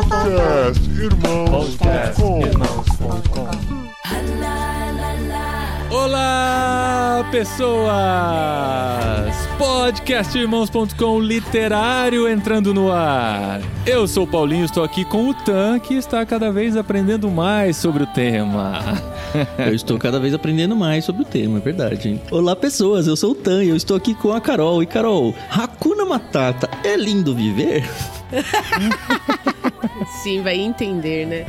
Podcast Irmãos.com Olá, pessoas! Podcastirmãos.com literário entrando no ar. Eu sou o Paulinho, estou aqui com o Tan, que está cada vez aprendendo mais sobre o tema. Eu estou cada vez aprendendo mais sobre o tema, é verdade. Hein? Olá, pessoas, eu sou o Tan e eu estou aqui com a Carol. E Carol, Hakuna Matata, é lindo viver? Sim, vai entender, né?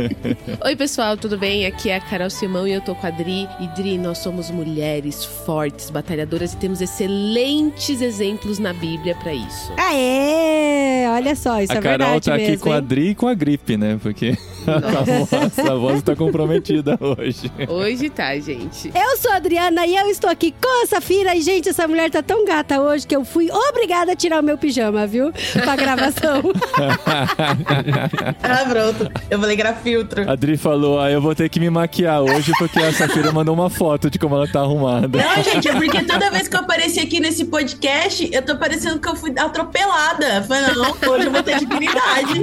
Oi, pessoal, tudo bem? Aqui é a Carol Simão e eu tô com a Dri. E Dri, nós somos mulheres fortes, batalhadoras e temos excelentes exemplos na Bíblia pra isso. Aê! Olha só, isso a é Carol verdade tá aqui mesmo, com a hein? Dri e com a gripe, né? Porque a voz, a voz está comprometida hoje. Hoje tá, gente. Eu sou a Adriana e eu estou aqui com a Safira. E, gente, essa mulher tá tão gata hoje que eu fui obrigada a tirar o meu pijama, viu? Pra gravação. Ah, pronto. Eu vou ligar filtro. A Dri falou: ah, eu vou ter que me maquiar hoje porque a Safira mandou uma foto de como ela tá arrumada. Não, gente, é porque toda vez que eu apareci aqui nesse podcast, eu tô parecendo que eu fui atropelada. Falei, não, hoje eu vou ter dignidade.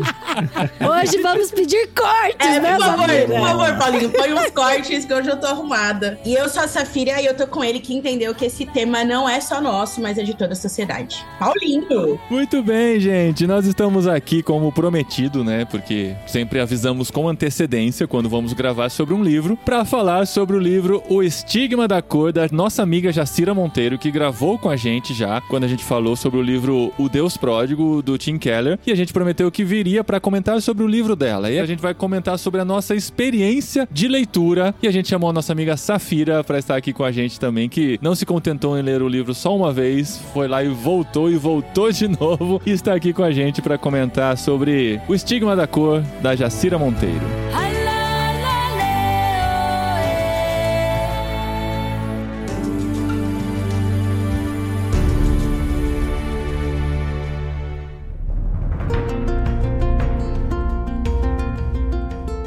Hoje vamos pedir cortes, É, né, por favor, Safira? por favor, Paulinho, põe uns cortes que hoje eu tô arrumada. E eu sou a Safira e eu tô com ele que entendeu que esse tema não é só nosso, mas é de toda a sociedade. Paulinho! Muito bem, gente. Nós estamos aqui como prometido, né? Porque sempre avisamos com antecedência quando vamos gravar sobre um livro para falar sobre o livro O Estigma da Cor da nossa amiga Jacira Monteiro, que gravou com a gente já quando a gente falou sobre o livro O Deus Pródigo do Tim Keller, e a gente prometeu que viria para comentar sobre o livro dela. E a gente vai comentar sobre a nossa experiência de leitura, e a gente chamou a nossa amiga Safira para estar aqui com a gente também, que não se contentou em ler o livro só uma vez, foi lá e voltou e voltou de novo e está aqui com a gente para comentar sobre o estigma da cor da Jacira Monteiro.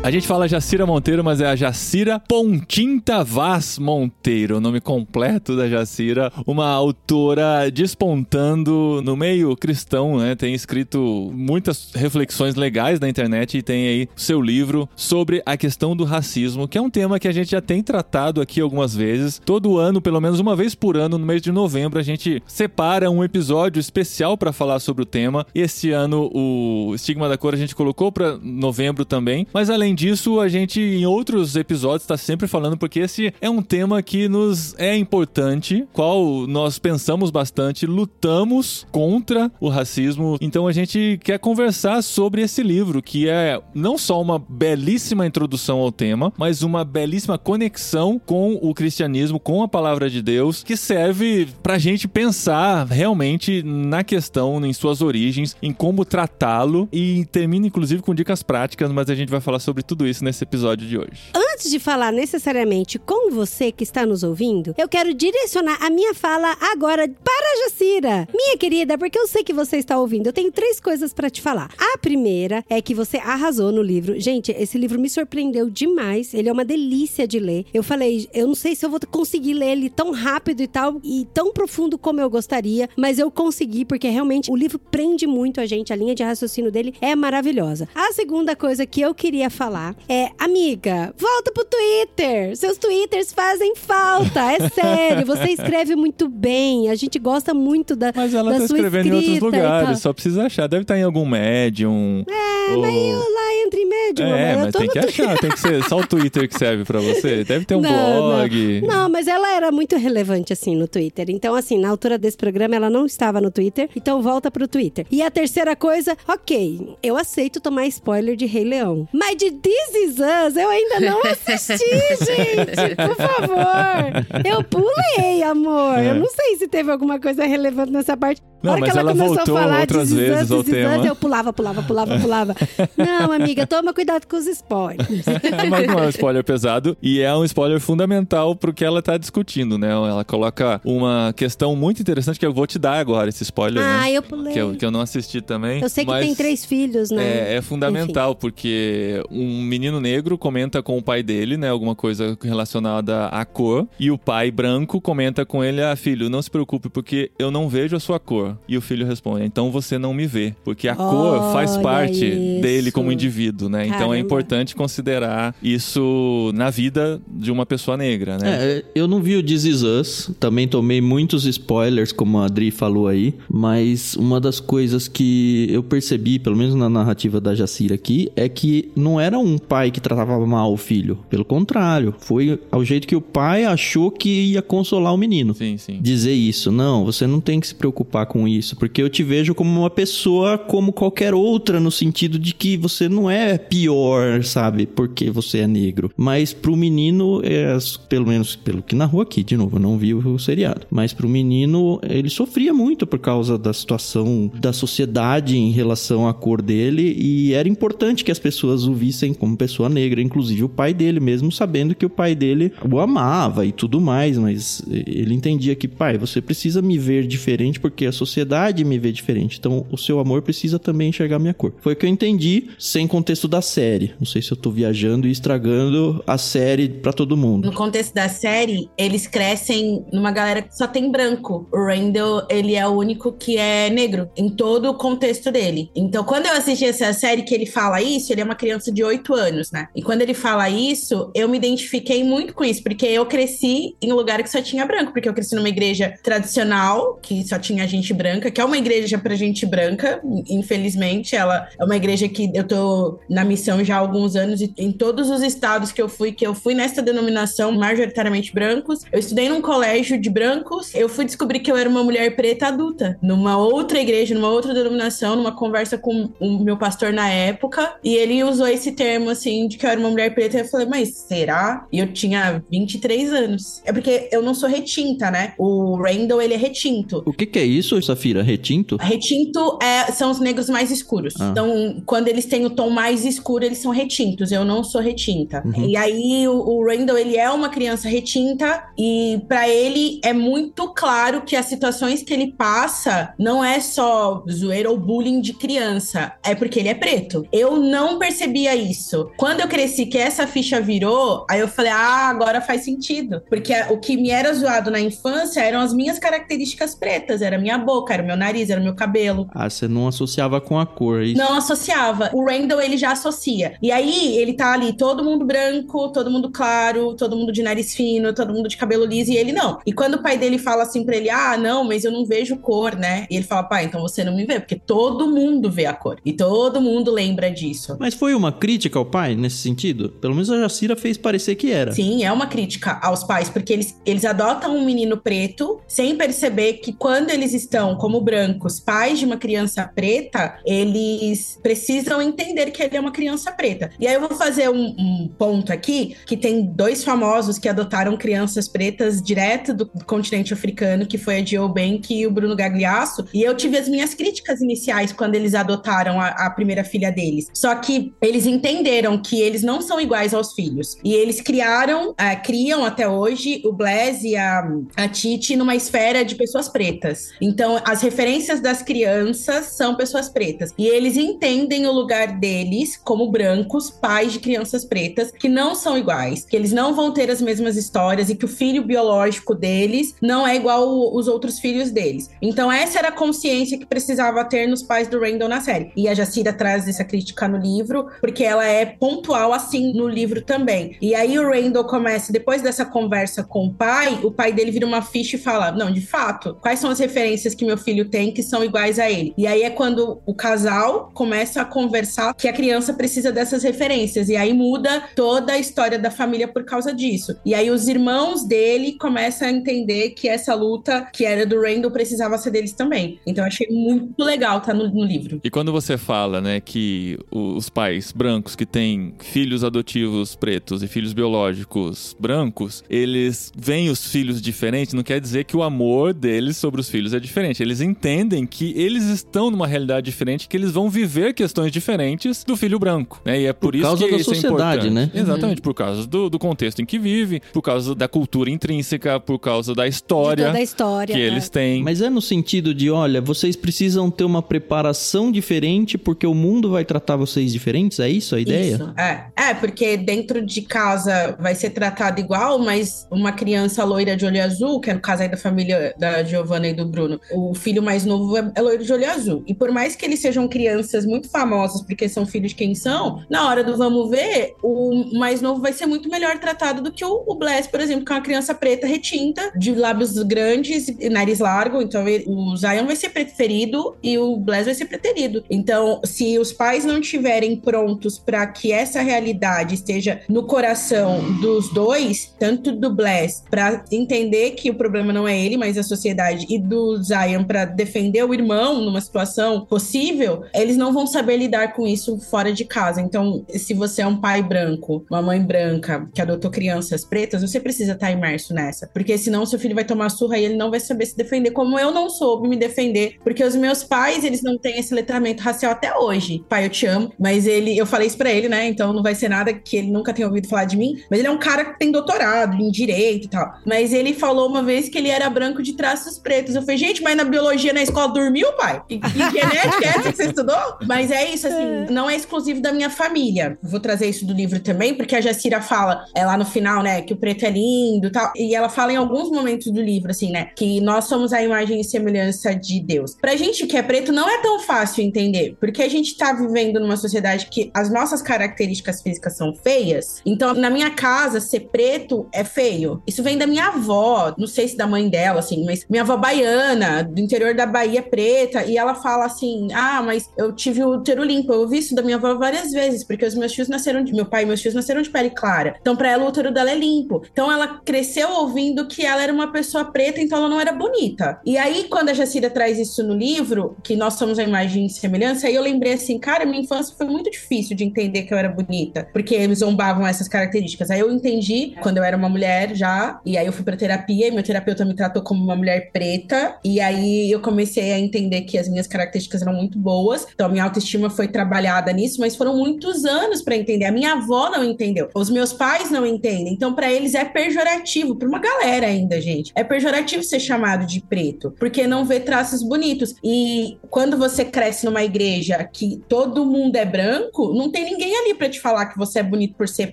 A gente fala Jacira Monteiro, mas é a Jacira Pontinta Vaz Monteiro, o nome completo da Jacira, uma autora despontando no meio cristão, né? Tem escrito muitas reflexões legais na internet e tem aí seu livro sobre a questão do racismo, que é um tema que a gente já tem tratado aqui algumas vezes. Todo ano, pelo menos uma vez por ano, no mês de novembro, a gente separa um episódio especial para falar sobre o tema. Esse ano o estigma da cor a gente colocou para novembro também, mas além disso, a gente em outros episódios está sempre falando porque esse é um tema que nos é importante, qual nós pensamos bastante, lutamos contra o racismo. Então a gente quer conversar sobre esse livro, que é não só uma belíssima introdução ao tema, mas uma belíssima conexão com o cristianismo, com a palavra de Deus, que serve pra gente pensar realmente na questão, em suas origens, em como tratá-lo e termina inclusive com dicas práticas, mas a gente vai falar sobre tudo isso nesse episódio de hoje. Antes de falar necessariamente com você que está nos ouvindo, eu quero direcionar a minha fala agora para a Jacira. Minha querida, porque eu sei que você está ouvindo, eu tenho três coisas para te falar. A primeira é que você arrasou no livro. Gente, esse livro me surpreendeu demais. Ele é uma delícia de ler. Eu falei, eu não sei se eu vou conseguir ler ele tão rápido e tal, e tão profundo como eu gostaria, mas eu consegui, porque realmente o livro prende muito a gente. A linha de raciocínio dele é maravilhosa. A segunda coisa que eu queria falar é, amiga, volta pro Twitter. Seus Twitters fazem falta, é sério. Você escreve muito bem. A gente gosta muito da, Mas ela da tá sua escrevendo em outros lugares, só precisa achar. Deve estar em algum Medium. É, ou- mas eu lá entro em médio, É, mas tem que achar, tem que ser só o Twitter que serve pra você. Deve ter um Não, blog. Não. Não, mas ela era muito relevante, assim, no Twitter. Então, assim, na altura desse programa, ela não estava no Twitter. Então, volta pro Twitter. E a terceira coisa, ok, eu aceito tomar spoiler de Rei Leão. Mas de This Is Us, eu ainda não assisti, gente. Por favor. Eu pulei, amor. É. Eu não sei se teve alguma coisa relevante nessa parte. Não, a hora mas que ela, ela começou voltou a falar outras This Is vezes Us, ao This Is Us, tema. eu pulava, pulava, pulava, pulava. não, amiga, toma cuidado com os spoilers. Mas não é um spoiler pesado e é um spoiler fundamental pro que ela tá discutindo, né? Ela coloca uma questão muito interessante que eu vou te dar agora, esse spoiler, ah, né? eu pulei. Que eu, que eu não assisti também. Eu sei que mas tem três filhos, né? É, é fundamental, porque um menino negro comenta com o pai dele, né? Alguma coisa relacionada à cor. E o pai branco comenta com ele: Ah, filho, não se preocupe, porque eu não vejo a sua cor. E o filho responde: Então você não me vê. Porque a cor faz parte isso. dele como indivíduo, né? Então é Caramba. importante considerar isso na vida de uma pessoa negra, né? É, eu não vi o This Is Us, também tomei muitos spoilers, como a Adri falou aí, mas uma das coisas que eu percebi, pelo menos na narrativa da Jacira aqui, é que não era um pai que tratava mal o filho. Pelo contrário, foi ao jeito que o pai achou que ia consolar o menino. Sim, sim. Dizer isso, não, você não tem que se preocupar com isso, porque eu te vejo como uma pessoa como qualquer outra, no sentido de que você não é pior, sabe, porque você é negro. Mas pro menino, é, pelo menos pelo que narrou aqui, de novo, eu não vi o seriado, mas pro menino, ele sofria muito por causa da situação da sociedade em relação à cor dele, e era importante que as pessoas o vissem como pessoa negra, inclusive o pai dele, mesmo sabendo que o pai dele o amava e tudo mais, mas ele entendia que, pai, você precisa me ver diferente porque a sociedade me vê diferente. Então, o seu amor precisa também enxergar minha cor. Foi o que eu entendi sem contexto da série. Não sei se eu tô viajando e estragando a série pra todo mundo. No contexto da série, eles crescem numa galera que só tem branco. O Randall, ele é o único que é negro em todo o contexto dele. Então, quando eu assisti essa série que ele fala isso, ele é uma criança de 8 anos, né? E quando ele fala isso, eu me identifiquei muito com isso, porque eu cresci em um lugar que só tinha branco, porque eu cresci numa igreja tradicional, que só tinha gente branca, que é uma igreja pra gente branca, infelizmente. Ela é uma igreja que eu tô na missão já há alguns anos, e em todos os estados que eu fui, que eu fui nessa denominação, majoritariamente brancos. Eu estudei num colégio de brancos, eu fui descobrir que eu era uma mulher preta adulta, numa outra igreja, numa outra denominação, numa conversa com o meu pastor na época, e ele usou esse termo, assim, de que eu era uma mulher preta, eu falei, mas será? E eu tinha 23 anos. É porque eu não sou retinta, né? O Randall, ele é retinto. O que, que é isso, Safira? Retinto? Retinto é- são os negros mais escuros. Ah. Então, quando eles têm o tom mais escuro, eles são retintos. Eu não sou retinta. Uhum. E aí, o, o Randall, ele é uma criança retinta. E pra ele, é muito claro que as situações que ele passa não é só zoeira ou bullying de criança. É porque ele é preto. Eu não percebia isso. Quando eu cresci, que essa ficha virou, aí eu falei, ah, agora faz sentido. Porque o que me era zoado na infância eram as minhas características pretas. Era minha boca, era meu nariz, era meu cabelo. Ah, você não associava com a cor, é isso? Não associava. O Randall, ele já associa. E aí, ele tá ali, todo mundo branco, todo mundo claro, todo mundo de nariz fino, todo mundo de cabelo liso, e ele não. E quando o pai dele fala assim pra ele, ah, não, mas eu não vejo cor, né? E ele fala, pai, então você não me vê, porque todo mundo vê a cor. E todo mundo lembra disso. Mas foi uma crítica ao pai nesse sentido? Pelo menos a Jacira fez parecer que era. Sim, é uma crítica aos pais, porque eles, eles adotam um menino preto sem perceber que quando eles estão como brancos, pais de uma criança preta, eles precisam entender que ele é uma criança preta. E aí eu vou fazer um, um ponto aqui, que tem dois famosos que adotaram crianças pretas direto do continente africano, que foi a Jill Bank e o Bruno Gagliasso, e eu tive as minhas críticas iniciais quando eles adotaram a, a primeira filha deles. Só que eles entenderam que eles não são iguais aos filhos. E eles criaram, ah, criam até hoje o Blaise e a, a Titi numa esfera de pessoas pretas. Então, as referências das crianças são pessoas pretas. E eles entendem o lugar deles como brancos, pais de crianças pretas, que não são iguais, que eles não vão ter as mesmas histórias e que o filho biológico deles não é igual os outros filhos deles. Então, essa era a consciência que precisava ter nos pais do Randall na série. E a Jacira traz essa crítica no livro, porque ela é pontual assim no livro também. E aí o Randall começa, depois dessa conversa com o pai, o pai dele vira uma ficha e fala: Não, de fato, quais são as referências que meu filho tem que são iguais a ele? E aí é quando o casal começa a conversar que a criança precisa dessas referências. E aí muda toda a história da família por causa disso. E aí os irmãos dele começam a entender que essa luta que era do Randall precisava ser deles também. Então eu achei muito legal tá no, no livro. E quando você fala, né, que os pais brancos que têm filhos adotivos pretos e filhos biológicos brancos, eles veem os filhos diferentes, não quer dizer que o amor deles sobre os filhos é diferente. Eles entendem que eles estão numa realidade diferente, que eles vão viver questões diferentes do filho branco, né? E é por, Por isso causa que da isso sociedade, é importante. né? Exatamente, por causa do, do contexto em que vive, por causa da cultura intrínseca, por causa da história toda a história. que é. eles têm. Mas é no sentido de, olha, vocês precisam ter uma preparação diferente porque o mundo vai tratar vocês diferentes? É isso a ideia? Isso, é. É, porque dentro de casa vai ser tratado igual, mas uma criança loira de olho azul, que é no caso aí da família da Giovanna e do Bruno, o filho mais novo é, é loiro de olho azul. E por mais que eles sejam crianças muito famosas, porque são filhos de quem são, na hora do vamos ver, o mais novo vai ser muito melhor tratado do que o, Bless, por exemplo, que é uma criança preta retinta, de lábios grandes e nariz largo. Então o Zion vai ser preferido e o Bless vai ser preterido. Então, se os pais não estiverem prontos para que essa realidade esteja no coração dos dois, tanto do Bless para entender que o problema não é ele, mas a sociedade, e do Zion para defender o irmão numa situação possível, eles não vão saber lidar com isso fora de casa. Então, se você é um pai branco, uma mãe branca que adotou crianças pretas, você precisa estar imerso nessa, porque senão seu filho vai tomar surra e ele não vai saber se defender, como eu não soube me defender, porque os meus pais, eles não têm esse letramento racial até hoje. Pai, eu te amo, mas ele, eu falei isso pra ele, né? Então não vai ser nada que ele nunca tenha ouvido falar de mim, mas ele é um cara que tem doutorado em direito e tal. Mas ele falou uma vez que ele era branco de traços pretos. Eu falei, gente, mas na biologia na escola dormiu, pai? E, e genética é essa que você estudou? Mas é isso, assim, não é exclusivo da minha família. Vou trazer isso do livro também, porque a Jacira fala é lá no final, né, que o preto é lindo e tal. E ela fala em alguns momentos do livro, assim, né, que nós somos a imagem e semelhança de Deus. Pra gente que é preto, não é tão fácil entender, porque a gente tá vivendo numa sociedade que as nossas características físicas são feias. Então, na minha casa, ser preto é feio. Isso vem da minha avó, não sei se da mãe dela, assim, mas minha avó baiana, do interior da Bahia preta, e ela fala assim: ah, mas eu tive o útero limpo. Eu ouvi isso da minha avó várias vezes, porque os meus filhos nasceram de. Meu pai e meus filhos nasceram de pele clara. Então, pra ela, o útero dela é limpo. Então, ela cresceu ouvindo que ela era uma pessoa preta, então ela não era bonita. E aí, quando a Jacira traz isso no livro, que nós somos a imagem e semelhança, aí eu lembrei assim, cara, minha infância foi muito difícil de entender que eu era bonita, porque eles zombavam essas características. Aí eu entendi quando eu era uma mulher já, e aí eu fui pra terapia, e meu terapeuta me tratou como uma mulher preta, e aí eu comecei a entender que as minhas características eram muito boas. Então, a minha autoestima foi trabalhada nisso, mas foram muitos anos pra entender. A minha avó não entendeu, os meus pais não entendem. Então, pra eles é pejorativo, pra uma galera ainda, gente. É pejorativo ser chamado de preto, porque não vê traços bonitos. E quando você cresce numa igreja que todo mundo é branco, não tem ninguém ali pra te falar que você é bonito por ser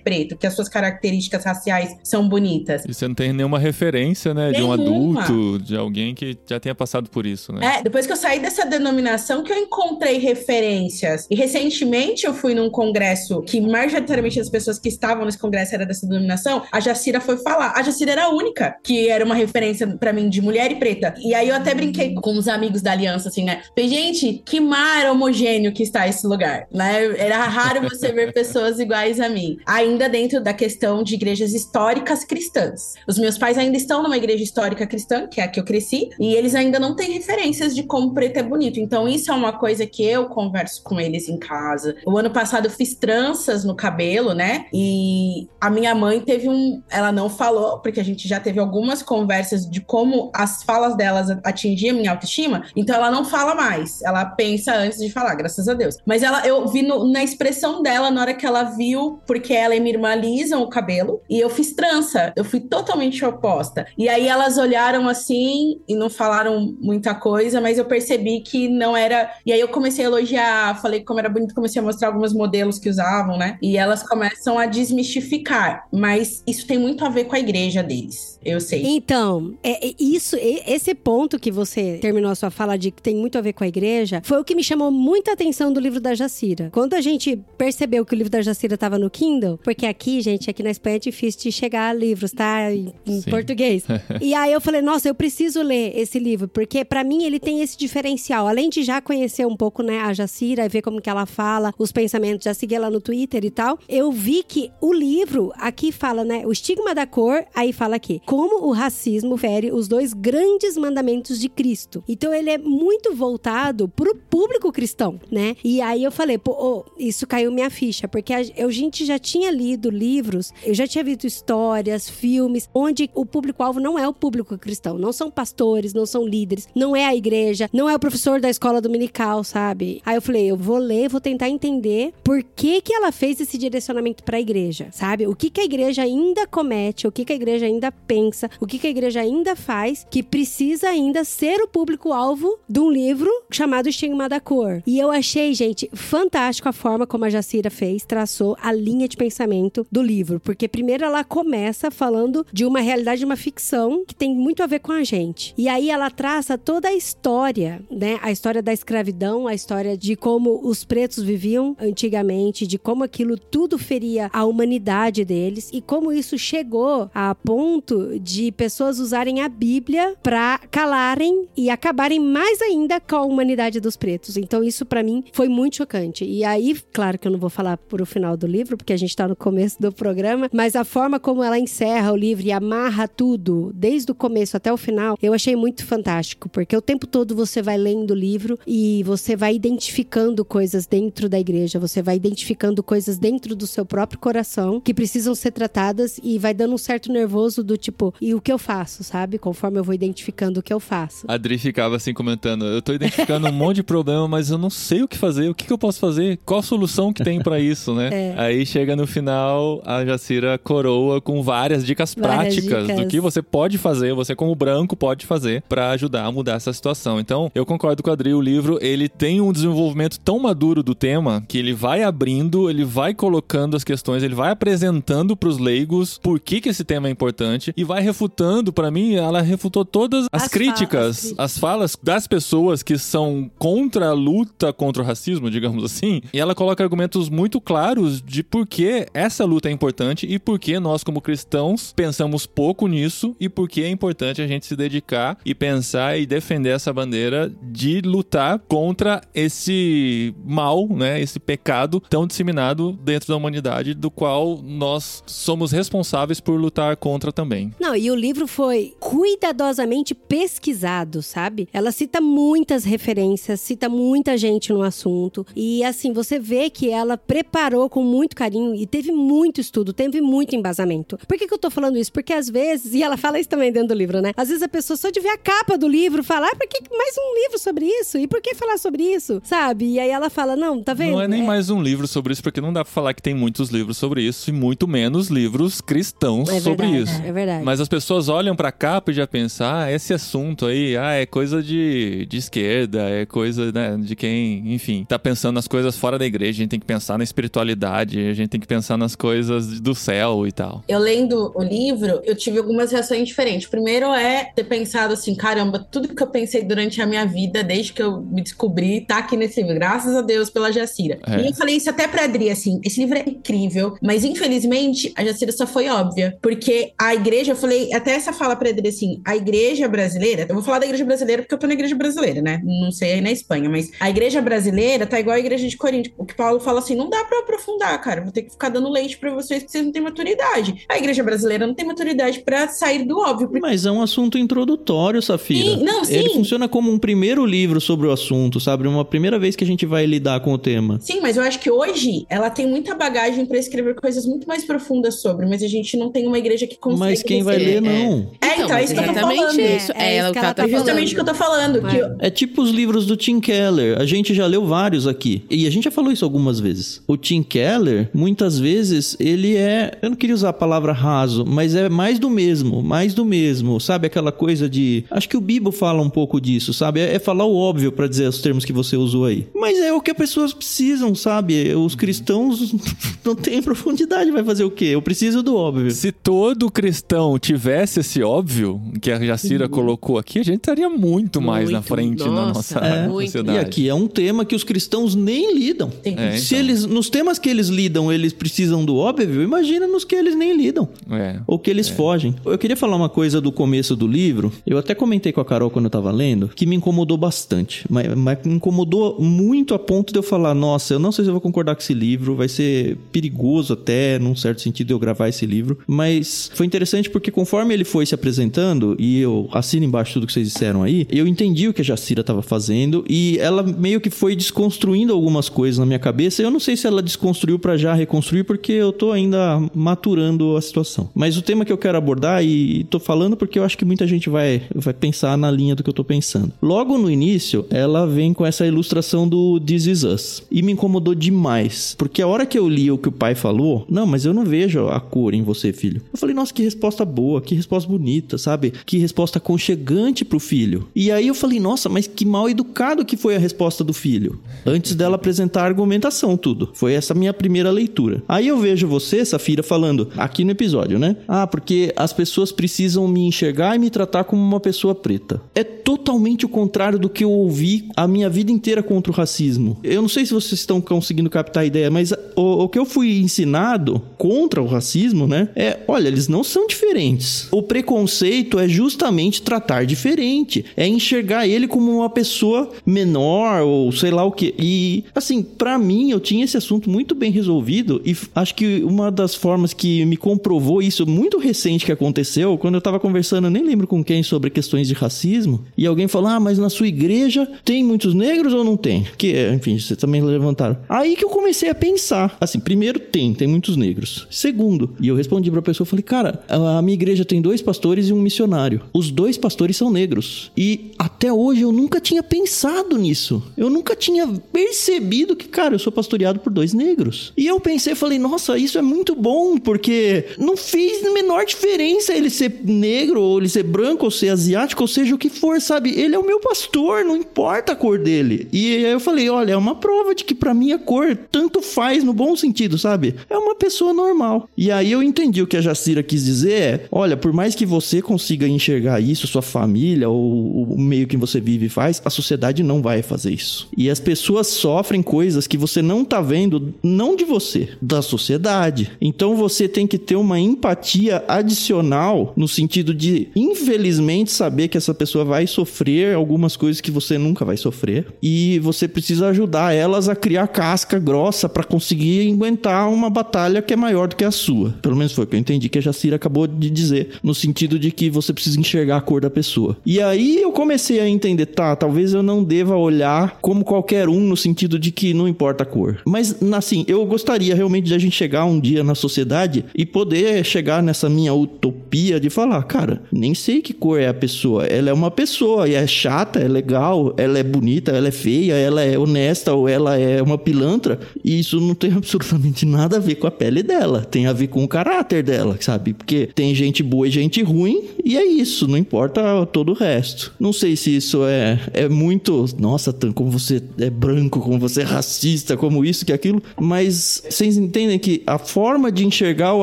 preto, que as suas características raciais são bonitas. E você não tem nenhuma referência, né, de um Nenhuma. adulto, de alguém que já tenha passado por isso, né? É, depois que eu saí dessa denominação que eu encontrei referências. E recentemente eu fui num congresso que majoritariamente as pessoas que estavam nesse congresso era dessa denominação, a Jacira foi falar. A Jacira era a única que era uma referência pra mim de mulher e preta. E aí eu até brinquei com os amigos da aliança, assim, né? Falei, gente, que mar homogêneo que está esse lugar, né? Era raro você ver pessoas iguais a mim. Ainda dentro da questão de igrejas históricas cristãs. Os meus pais ainda estão numa igreja histórica cristã, que é a que eu cresci, e eles ainda não têm referências de como preto é bonito. Então, isso é uma coisa que eu converso com eles em casa. O ano passado eu fiz tranças no cabelo, né? E a minha mãe teve um. Ela não falou, porque a gente já teve algumas conversas de como as falas delas atingiam minha autoestima. Então, ela não fala mais. Ela pensa antes de falar, graças a Deus. Mas ela, eu vi no- na expressão dela na hora que ela viu, porque ela e minha irmã alisam o cabelo, e eu fiz trança. Eu fui totalmente oposta. E aí elas olharam assim e não falaram muita coisa, mas eu percebi que não era. E aí eu comecei a elogiar, falei como era bonito, comecei a mostrar alguns modelos que usavam, né? E elas começam a desmistificar. Mas isso tem muito a ver com a igreja deles. Eu sei. Então, é, é isso, e- esse ponto que você terminou a sua fala de que tem muito a ver com a igreja, foi o que me chamou muita atenção do livro da Jacira. Quando a gente percebeu que o livro da Jacira estava no Kindle, porque aqui, gente, aqui na Espanha é difícil de chegar a livros, tá? Em, em português. e aí eu falei, nossa, eu preciso ler esse livro, porque pra mim ele tem esse diferencial. Além de já conhecer um pouco, né, a Jacira e ver como que ela fala, os pensamentos, já segui ela no Twitter e tal, eu vi que o livro aqui fala, né, o estigma da cor, aí fala aqui, como o racismo fere os dois grandes mandamentos de Cristo. Então ele é muito voltado pro público cristão, né? E aí eu falei, pô, ô, isso caiu minha ficha, porque a, eu, gente já tinha lido livros, eu já tinha visto histórias, filmes, onde o público-alvo não é o público cristão, não são pastores, não são líderes, não é a igreja, não é o professor da escola dominical, sabe? Aí eu falei, eu vou ler, vou tentar entender entender por que que ela fez esse direcionamento para a igreja, sabe? O que que a igreja ainda comete, o que que a igreja ainda pensa, o que que a igreja ainda faz que precisa ainda ser o público-alvo de um livro chamado Estigma da Cor. E eu achei, gente, fantástico a forma como a Jacira fez, traçou a linha de pensamento do livro, porque primeiro ela começa falando de uma realidade, de uma ficção que tem muito a ver com a gente. E aí ela traça toda a história, né? A história da escravidão, a história de como os pretos viviam antigamente, de como aquilo tudo feria a humanidade deles e como isso chegou a ponto de pessoas usarem a Bíblia para calarem e acabarem mais ainda com a humanidade dos pretos. Então isso para mim foi muito chocante. E aí, claro que eu não vou falar pro final do livro, porque a gente tá no começo do programa, mas a forma como ela encerra o livro e amarra tudo, desde o começo até o final, eu achei muito fantástico, porque o tempo todo você vai lendo o livro e você vai identificando coisas dentro da igreja, você vai identificando coisas dentro do seu próprio coração que precisam ser tratadas e vai dando um certo nervoso do tipo, e o que eu faço, sabe? Conforme eu vou identificando o que eu faço. A Adri ficava assim comentando: Eu tô identificando um monte de problema, mas eu não sei o que fazer. O que, que eu posso fazer? Qual solução que tem para isso, né? É. Aí chega no final, a Jacira coroa com várias dicas Várias práticas dicas. do que você pode fazer, você como branco pode fazer para ajudar a mudar essa situação. Então, eu concordo com a Adri, o livro, ele tem um desenvolvimento tão maduro do tema que ele vai abrindo, ele vai colocando as questões, ele vai apresentando pros leigos por que que esse tema é importante e vai refutando, para mim, ela refutou todas as, As críticas, falas. as falas das pessoas que são contra a luta contra o racismo, digamos assim, e ela coloca argumentos muito claros de por que essa luta é importante e por que nós, como cristãos, pensamos pouco nisso e por que é importante a gente se dedicar e pensar e defender essa bandeira de lutar contra esse mal, né, esse pecado tão disseminado dentro da humanidade, do qual nós somos responsáveis por lutar contra também. Não, e o livro foi cuidadosamente pesquisado, sabe? Ela cita muitas referências, cita muita gente no assunto. E assim, você vê que ela preparou com muito carinho e teve muito estudo, teve muito embasamento. Por que, que eu tô falando isso? Porque às vezes, e ela fala isso também dentro do livro, né? Às vezes a pessoa só de ver a capa do livro fala, ah, por que mais um livro sobre isso? E por que falar sobre isso? Sabe? E aí ela fala, não, tá vendo? Não é nem mais um livro sobre isso, porque não dá pra falar que tem muitos livros sobre isso e muito menos livros cristãos É sobre verdade, isso. É verdade. Mas as pessoas olham pra capa e já pensam, ah, esse assunto aí, ah, é coisa de, de esquerda, é coisa, né, de quem, enfim, tá pensando nas coisas fora da igreja, a gente tem que pensar na espiritualidade, a gente tem que pensar nas coisas do céu e tal. Eu lendo o livro, eu tive algumas reações diferentes. Primeiro é ter pensado assim, caramba, tudo que eu pensei durante a minha vida, desde que eu me descobri, tá aqui nesse livro. Graças a Deus pela Jacira. É. E eu falei isso até pra Adri, assim, esse livro é incrível, mas infelizmente a Jacira só foi óbvia. Porque a igreja, eu falei, até essa fala pra Adri, assim, a igreja brasileira, eu vou falar da igreja brasileira porque eu tô na igreja brasileira, né? Não sei aí na Espanha, mas a igreja brasileira tá igual a igreja de Corinto. O que Paulo fala assim, não dá pra aprofundar, cara. Vou ter que ficar dando leite pra vocês porque vocês não têm maturidade. A igreja brasileira não tem maturidade pra sair do óbvio. porque- Mas é um assunto introdutório, Safira. Sim, não, sim. Ele funciona como um primeiro livro sobre o assunto, sabe? Uma primeira vez que a gente vai lidar com o tema. Sim, mas eu acho que hoje ela tem muita bagagem pra escrever coisas muito mais profundas sobre, mas a gente não tem uma igreja que consegue. Mas quem vai ler, não. É, então, é isso que eu tô falando. isso. É, É, isso o que que ela tá É justamente o que eu tô falando. Que eu- É tipo os livros do Tim Keller. A gente já leu vários aqui. E a gente já falou isso algumas vezes. O Tim Keller, muitas vezes, ele é. Eu não queria usar a palavra raso, mas é mais do mesmo. Mais do mesmo. Sabe? Aquela coisa de. Acho que o Bibo fala um pouco disso, sabe? É, é falar o óbvio pra dizer os termos que você usou aí. Mas é o que as pessoas precisam, sabe? Os cristãos não têm profundidade. Vai fazer o quê? Eu preciso do óbvio. Se todo cristão tivesse esse óbvio que a Jacira colocou aqui, a gente estaria muito mais na Muito, frente na nossa, nossa é. muito. sociedade. E aqui é um tema que os cristãos nem lidam. É, Se então. eles, nos temas que eles lidam, eles precisam do óbvio, imagina nos que eles nem lidam. É. Ou que eles fogem. Eu queria falar uma coisa do começo do livro. Eu até comentei com a Carol quando eu tava lendo, que me incomodou bastante. Mas, mas me incomodou muito a ponto de eu falar: nossa, eu não sei se eu vou concordar com esse livro, vai ser perigoso até, num certo sentido, eu gravar esse livro. Mas foi interessante porque conforme ele foi se apresentando, e eu assino embaixo tudo que vocês disseram aí, eu entendi o que a Jacira tava fazendo e ela meio que foi desconstruindo algumas coisas na minha cabeça. Eu não sei se ela desconstruiu pra já reconstruir, porque eu tô ainda maturando a situação. Mas o tema que eu quero abordar, e tô falando porque eu acho que muita gente vai, vai pensar na linha do que eu tô pensando. Logo no início, ela vem com essa ilustração do This Is Us. E me incomodou demais. Porque a hora que eu li o que o pai falou, não, mas eu não vejo a cor em você, filho. Eu falei, nossa, que resposta boa, que resposta bonita, sabe? Que resposta aconchegante pro filho. E aí eu falei, nossa, mas que mal educado que foi a resposta do filho. Antes dela apresentar a argumentação, tudo. Foi essa minha primeira leitura. Aí eu vejo você, Safira, falando aqui no episódio, né? Ah, porque as pessoas precisam me enxergar e me tratar como uma pessoa preta. É totalmente o contrário do que eu ouvi a minha vida inteira contra o racismo. Eu não sei se vocês estão conseguindo captar a ideia, mas o, o que eu fui ensinado contra o racismo, né? É, olha, eles não são diferentes. O preconceito é justamente tratar diferente, é enxergar ele como uma pessoa menor ou sei lá o que. E assim, para mim eu tinha esse assunto muito bem resolvido e acho que uma das formas que me comprovou isso muito recente que aconteceu, quando eu tava conversando, nem lembro com quem sobre questões de racismo, e alguém falou: "Ah, mas na sua igreja tem muitos negros ou não tem?" Que, enfim, vocês também levantaram. Aí que eu comecei a pensar. Assim, primeiro tem, tem muitos negros. Segundo, e eu respondi pra pessoa, falei: "Cara, a minha igreja tem dois pastores e um missionário. Os dois pastores são negros. E até hoje eu nunca tinha pensado nisso. Eu nunca tinha percebido que, cara, eu sou pastoreado por dois negros. E eu pensei, falei, nossa, isso é muito bom, porque não fez a menor diferença ele ser negro, ou ele ser branco, ou ser asiático, ou seja o que for, sabe? Ele é o meu pastor, não importa a cor dele. E aí eu falei, olha, é uma prova de que para mim a cor tanto faz no bom sentido, sabe? É uma pessoa normal. E aí eu entendi o que a Jacira quis dizer é, olha, por mais que você consiga enxergar isso, sua família, ou o meio que você vive faz, a sociedade não vai fazer isso. E as pessoas sofrem coisas que você não tá vendo, não de você, da sociedade. Então você tem que ter uma empatia adicional no sentido de, infelizmente, saber que essa pessoa vai sofrer algumas coisas que você nunca vai sofrer e você precisa ajudar elas a criar casca grossa para conseguir aguentar uma batalha que é maior do que a sua. Pelo menos foi o que eu entendi que a Jacira acabou de dizer, no sentido de que você precisa enxergar a cor da pessoa. E aí eu comecei a entender, tá, talvez eu não deva olhar como qualquer um no sentido de que não importa cor. Mas assim, eu gostaria realmente de a gente chegar um dia na sociedade e poder chegar nessa minha utopia de falar, cara, nem sei que cor é a pessoa. Ela é uma pessoa e é chata, é legal, ela é bonita, ela é feia, ela é honesta ou ela é uma pilantra. E isso não tem absolutamente nada a ver com a pele dela. Tem a ver com o caráter dela, sabe? Porque tem gente boa e gente ruim e é isso, não importa todo o resto. Não sei se isso é, é muito. Nossa, como você é branco, como você é racista, como isso, que aquilo. Mas vocês entendem que a forma de enxergar o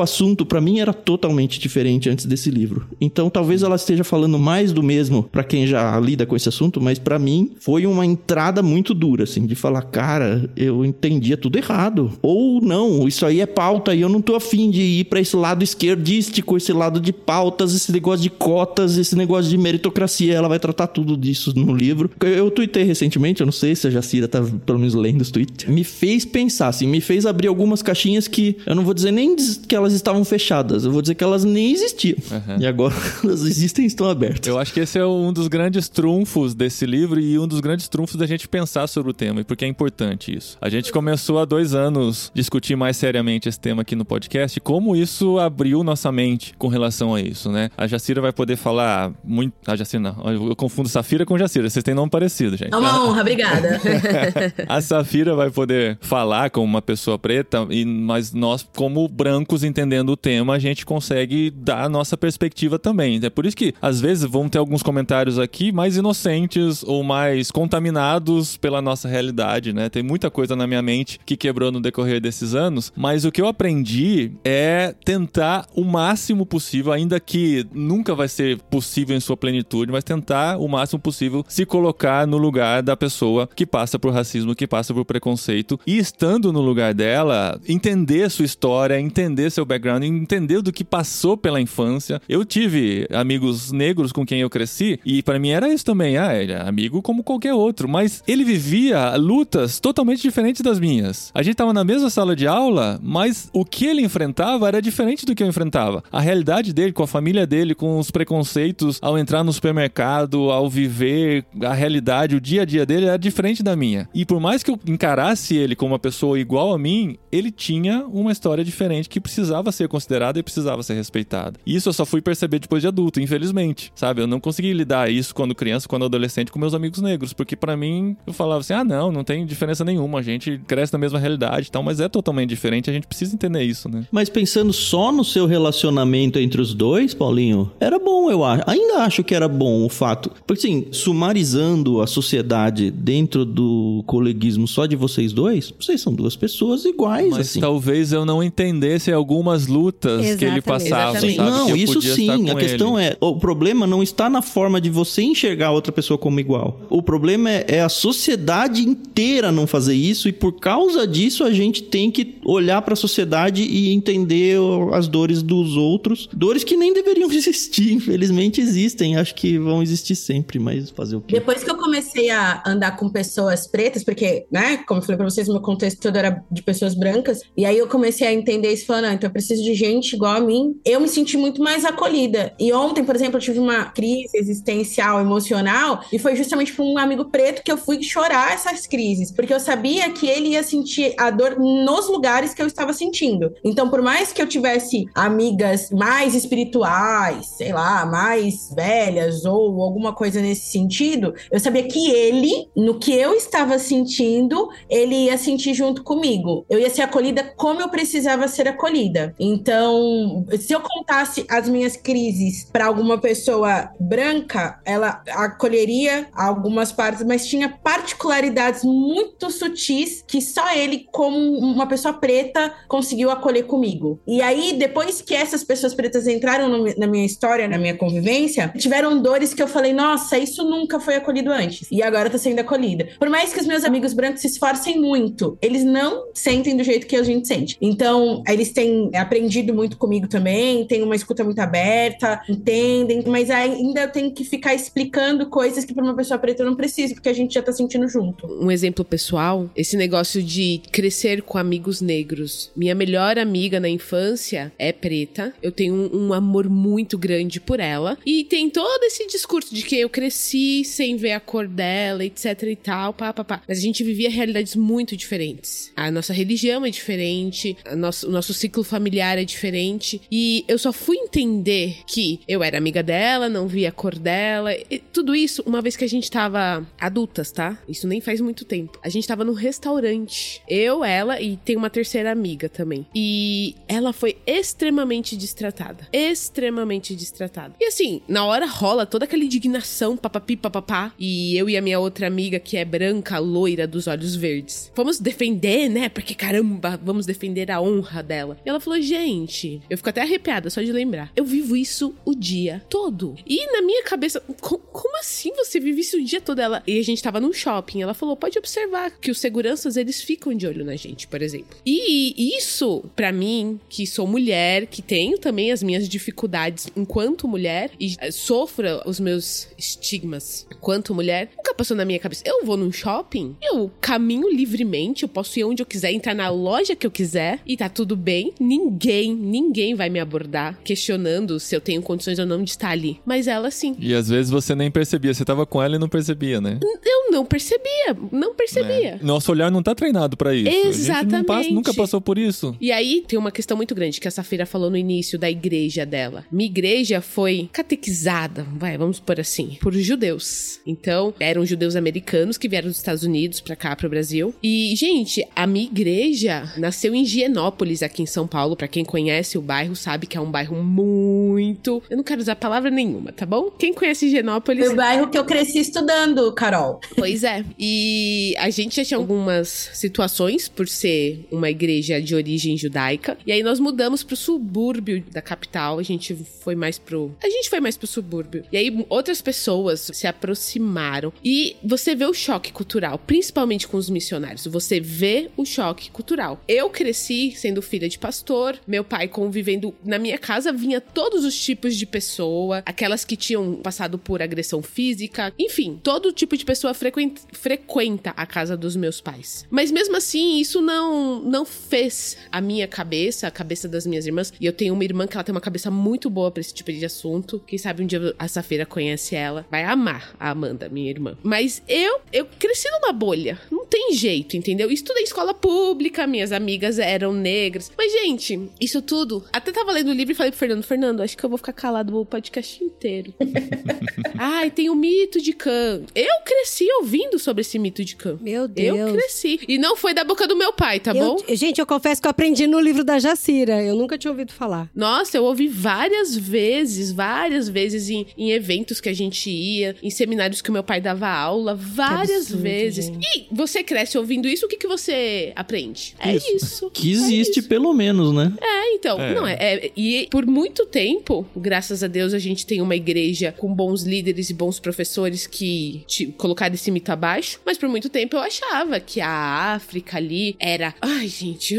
assunto para mim era totalmente diferente antes desse livro. Então talvez ela esteja falando mais do mesmo para quem já lida com esse assunto, mas para mim foi uma entrada muito dura, assim, de falar, cara, eu entendia tudo errado. Ou não, isso aí é pauta e eu não tô afim de ir para esse lado esquerdístico, esse lado de pautas, esse negócio de cotas, esse negócio de meritocracia. Ela vai tratar tudo disso no livro. Eu tuitei recentemente, eu não sei se a Jacira tá pelo menos lendo os tweets. Me fez pensar, assim, me fez abrir algumas caixinhas que eu não vou dizer nem que elas estavam fechadas, eu vou dizer que elas nem existiam. Uhum. E agora elas existem e estão abertas. Eu acho que esse é um dos grandes trunfos desse livro e um dos grandes trunfos da gente pensar sobre o tema, e porque é importante isso. A gente começou há dois anos discutir mais seriamente esse tema aqui no podcast, como isso abriu nossa mente com relação a isso, né? A Jacira vai poder falar muito. A Jacira não, eu confundo Safira com Jacira, vocês têm nome parecido, gente. É uma honra, obrigada. a Safira vai poder falar como uma pessoa preta, e, mas nós, como brancos, entendendo o tema, a gente consegue dar a nossa perspectiva também. É por isso que, às vezes, vão ter alguns comentários aqui mais inocentes ou mais contaminados pela nossa realidade, né? Tem muita coisa na minha mente que quebrou no decorrer desses anos, mas o que eu aprendi é tentar o máximo possível, ainda que nunca vai ser possível em sua plenitude, mas tentar o máximo possível se colocar no lugar da pessoa que passa por racismo, que passa por preconceito e estando no lugar dela, entender sua história, entender seu background, entender do que passou pela infância. Eu tive amigos negros com quem eu cresci e para mim era isso também, ah, ele é amigo como qualquer outro, mas ele vivia lutas totalmente diferentes das minhas. A gente tava na mesma sala de aula, mas o que ele enfrentava era diferente do que eu enfrentava. A realidade dele com a família dele, com os preconceitos ao entrar no supermercado, ao viver a realidade, o dia a dia dele era diferente da minha. E por mais que eu encarasse ele como uma pessoa igual a mim, ele tinha uma história diferente que precisava ser considerada e precisava ser respeitada. Isso eu só fui perceber depois de adulto, infelizmente. Sabe? Eu não consegui lidar isso quando criança, quando adolescente com meus amigos negros, porque para mim eu falava assim: "Ah, não, não tem diferença nenhuma. A gente cresce na mesma realidade e tal, mas é totalmente diferente. A gente precisa entender isso, né? Mas pensando só no seu relacionamento entre os dois, Paulinho, era bom, eu acho. Ainda acho que era bom o fato. Porque assim, sumarizando a sociedade dentro do coleguismo só de vocês dois, vocês são duas pessoas iguais, Mas assim. talvez eu não entendesse algumas lutas que ele Exatamente. passava, Exatamente. sabe? Não, isso sim. A questão ele. é, o problema não está na forma de você enxergar outra pessoa como igual. O problema é, é a sociedade inteira não fazer isso e por causa disso a gente tem que olhar para a sociedade e entender as dores dos outros, dores que nem deveriam existir, infelizmente existem, acho que vão existir sempre, mas fazer o quê? Depois que eu comecei a andar com pessoas pretas, porque, né, como eu falei pra meu contexto todo era de pessoas brancas, e aí eu comecei a entender isso, falando, ah, então eu preciso de gente igual a mim. Eu me senti muito mais acolhida. E ontem, por exemplo, eu tive uma crise existencial, emocional, e foi justamente por um amigo preto que eu fui chorar essas crises, porque eu sabia que ele ia sentir a dor nos lugares que eu estava sentindo. Então, por mais que eu tivesse amigas mais espirituais, sei lá, mais velhas ou alguma coisa nesse sentido, eu sabia que ele, no que eu estava sentindo, ele ia sentir junto comigo. Eu ia ser acolhida como eu precisava ser acolhida. Então, se eu contasse as minhas crises para alguma pessoa branca, ela acolheria algumas partes, mas tinha particularidades muito sutis que só ele, como uma pessoa preta, conseguiu acolher comigo. E aí, depois que essas pessoas pretas entraram no- na minha história, na minha convivência, tiveram dores que eu falei, nossa, isso nunca foi acolhido antes. E agora tá sendo acolhida. Por mais que os meus amigos brancos se esforcem muito, eles não sentem do jeito que a gente sente. Então, eles têm aprendido muito comigo também, têm uma escuta muito aberta, entendem, mas ainda tenho que ficar explicando coisas que pra uma pessoa preta não preciso, porque a gente já tá sentindo junto. Um exemplo pessoal, esse negócio de crescer com amigos negros. Minha melhor amiga na infância é preta. Eu tenho um, um amor muito grande por ela. E tem todo esse discurso de que eu cresci sem ver a cor dela, etc e tal, pá, pá, pá. Mas a gente vivia realidades muito diferentes. A nossa religião é diferente, nosso, o nosso ciclo familiar é diferente. E eu só fui entender que eu era amiga dela, não via a cor dela. E tudo isso uma vez que a gente tava adultas, tá? Isso nem faz muito tempo. A gente tava num restaurante. Eu, ela e tem uma terceira amiga também. E ela foi extremamente destratada. Extremamente destratada. E assim, na hora rola toda aquela indignação, papapi, papapá. E eu e a minha outra amiga, que é branca, loira, dos olhos verdes. Vamos defender, né? Porque caramba, vamos defender a honra dela. E ela falou, gente, eu fico até arrepiada só de lembrar. Eu vivo isso o dia todo. E na minha cabeça, co- como assim você vive isso o dia todo? Ela, e a gente tava num shopping. Ela falou, pode observar que os seguranças, eles ficam de olho na gente, por exemplo. E isso, pra mim, que sou mulher, que tenho também as minhas dificuldades enquanto mulher e eh, sofro os meus estigmas enquanto mulher, nunca passou na minha cabeça. Eu vou num shopping, eu caminho livremente, eu posso ir onde eu quiser, entrar na loja que eu quiser e tá tudo bem. Ninguém, ninguém vai me abordar questionando se eu tenho condições ou não de estar ali. Mas ela sim. E às vezes você nem percebia, você tava com ela e não percebia, né? Eu não percebia, não percebia. É. Nosso olhar não tá treinado pra isso. Exatamente. passa- nunca passou por isso. E aí tem uma questão muito grande que a Safira falou no início da igreja dela. Minha igreja foi catequizada, vai, vamos por assim, por judeus. Então, eram judeus americanos que vieram dos Estados Unidos pra cá, pro Brasil. E, gente, a minha igreja nasceu em Higienópolis, aqui em São Paulo. Pra quem conhece o bairro, sabe que é um bairro muito. Eu não quero usar palavra nenhuma, tá bom? Quem conhece Higienópolis. Foi o bairro que eu cresci estudando, Carol. Pois é. E a gente já tinha algumas situações por ser uma igreja de origem judaica. E aí nós mudamos pro subúrbio da capital. A gente foi mais pro. A gente foi mais pro subúrbio. E aí outras pessoas se aproximaram. E você vê o choque cultural, principalmente com os missionários. Você vê o choque cultural. Eu cresci sendo filha de pastor, meu pai convivendo. Na minha casa vinha todos os tipos de pessoa, aquelas que tinham passado por agressão física, enfim, todo tipo de pessoa frequenta, frequenta a casa dos meus pais. Mas mesmo assim, isso não não fez a minha cabeça, a cabeça das minhas irmãs. E eu tenho uma irmã que ela tem uma cabeça muito boa pra esse tipo de assunto. Quem sabe um dia a Safira conhece ela, vai amar a Amanda, minha irmã. Mas eu eu cresci numa bolha. Não tem jeito, entendeu? Estudei em escola pública, minhas amigas eram negras. Mas gente, isso tudo, até tava lendo o livro e falei pro Fernando, Fernando, acho que eu vou ficar calado o podcast inteiro. Ai, tem o mito de Khan. Eu cresci ouvindo sobre esse mito de Khan. Meu Eu Deus. Eu cresci. E não foi da boca do meu pai, tá Eu- bom? gente, eu confesso que eu aprendi no livro da Jacira. Eu nunca tinha ouvido falar. Nossa, eu ouvi várias vezes, várias vezes em, em eventos que a gente ia, em seminários que o meu pai dava aula, várias absurdo, vezes. gente. E você cresce ouvindo isso, o que, que você aprende? É isso. Que É existe isso. pelo menos, né? É, então, É. não é, é- E por muito tempo, graças a Deus, a gente tem uma igreja com bons líderes e bons professores que te colocaram esse mito abaixo. Mas por muito tempo eu achava que a África ali era. Ai, gente,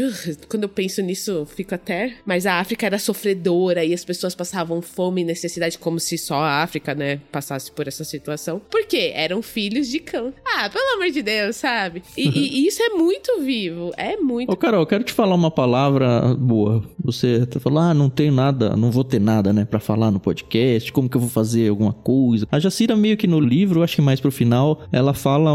quando eu penso nisso, eu fico até. Mas a África era sofredora e as pessoas passavam fome e necessidade, como se só a África, né, passasse por essa situação. Por quê? Eram filhos de cão. Ah, pelo amor de Deus, sabe? E, isso é muito vivo. É muito. Ô, Carol, eu quero te falar uma palavra boa. Você até falou, ah, não tenho nada, não vou ter nada, né, pra falar no podcast, como que eu vou fazer alguma coisa. A Jacira meio que no livro, acho que mais pro final, ela fala,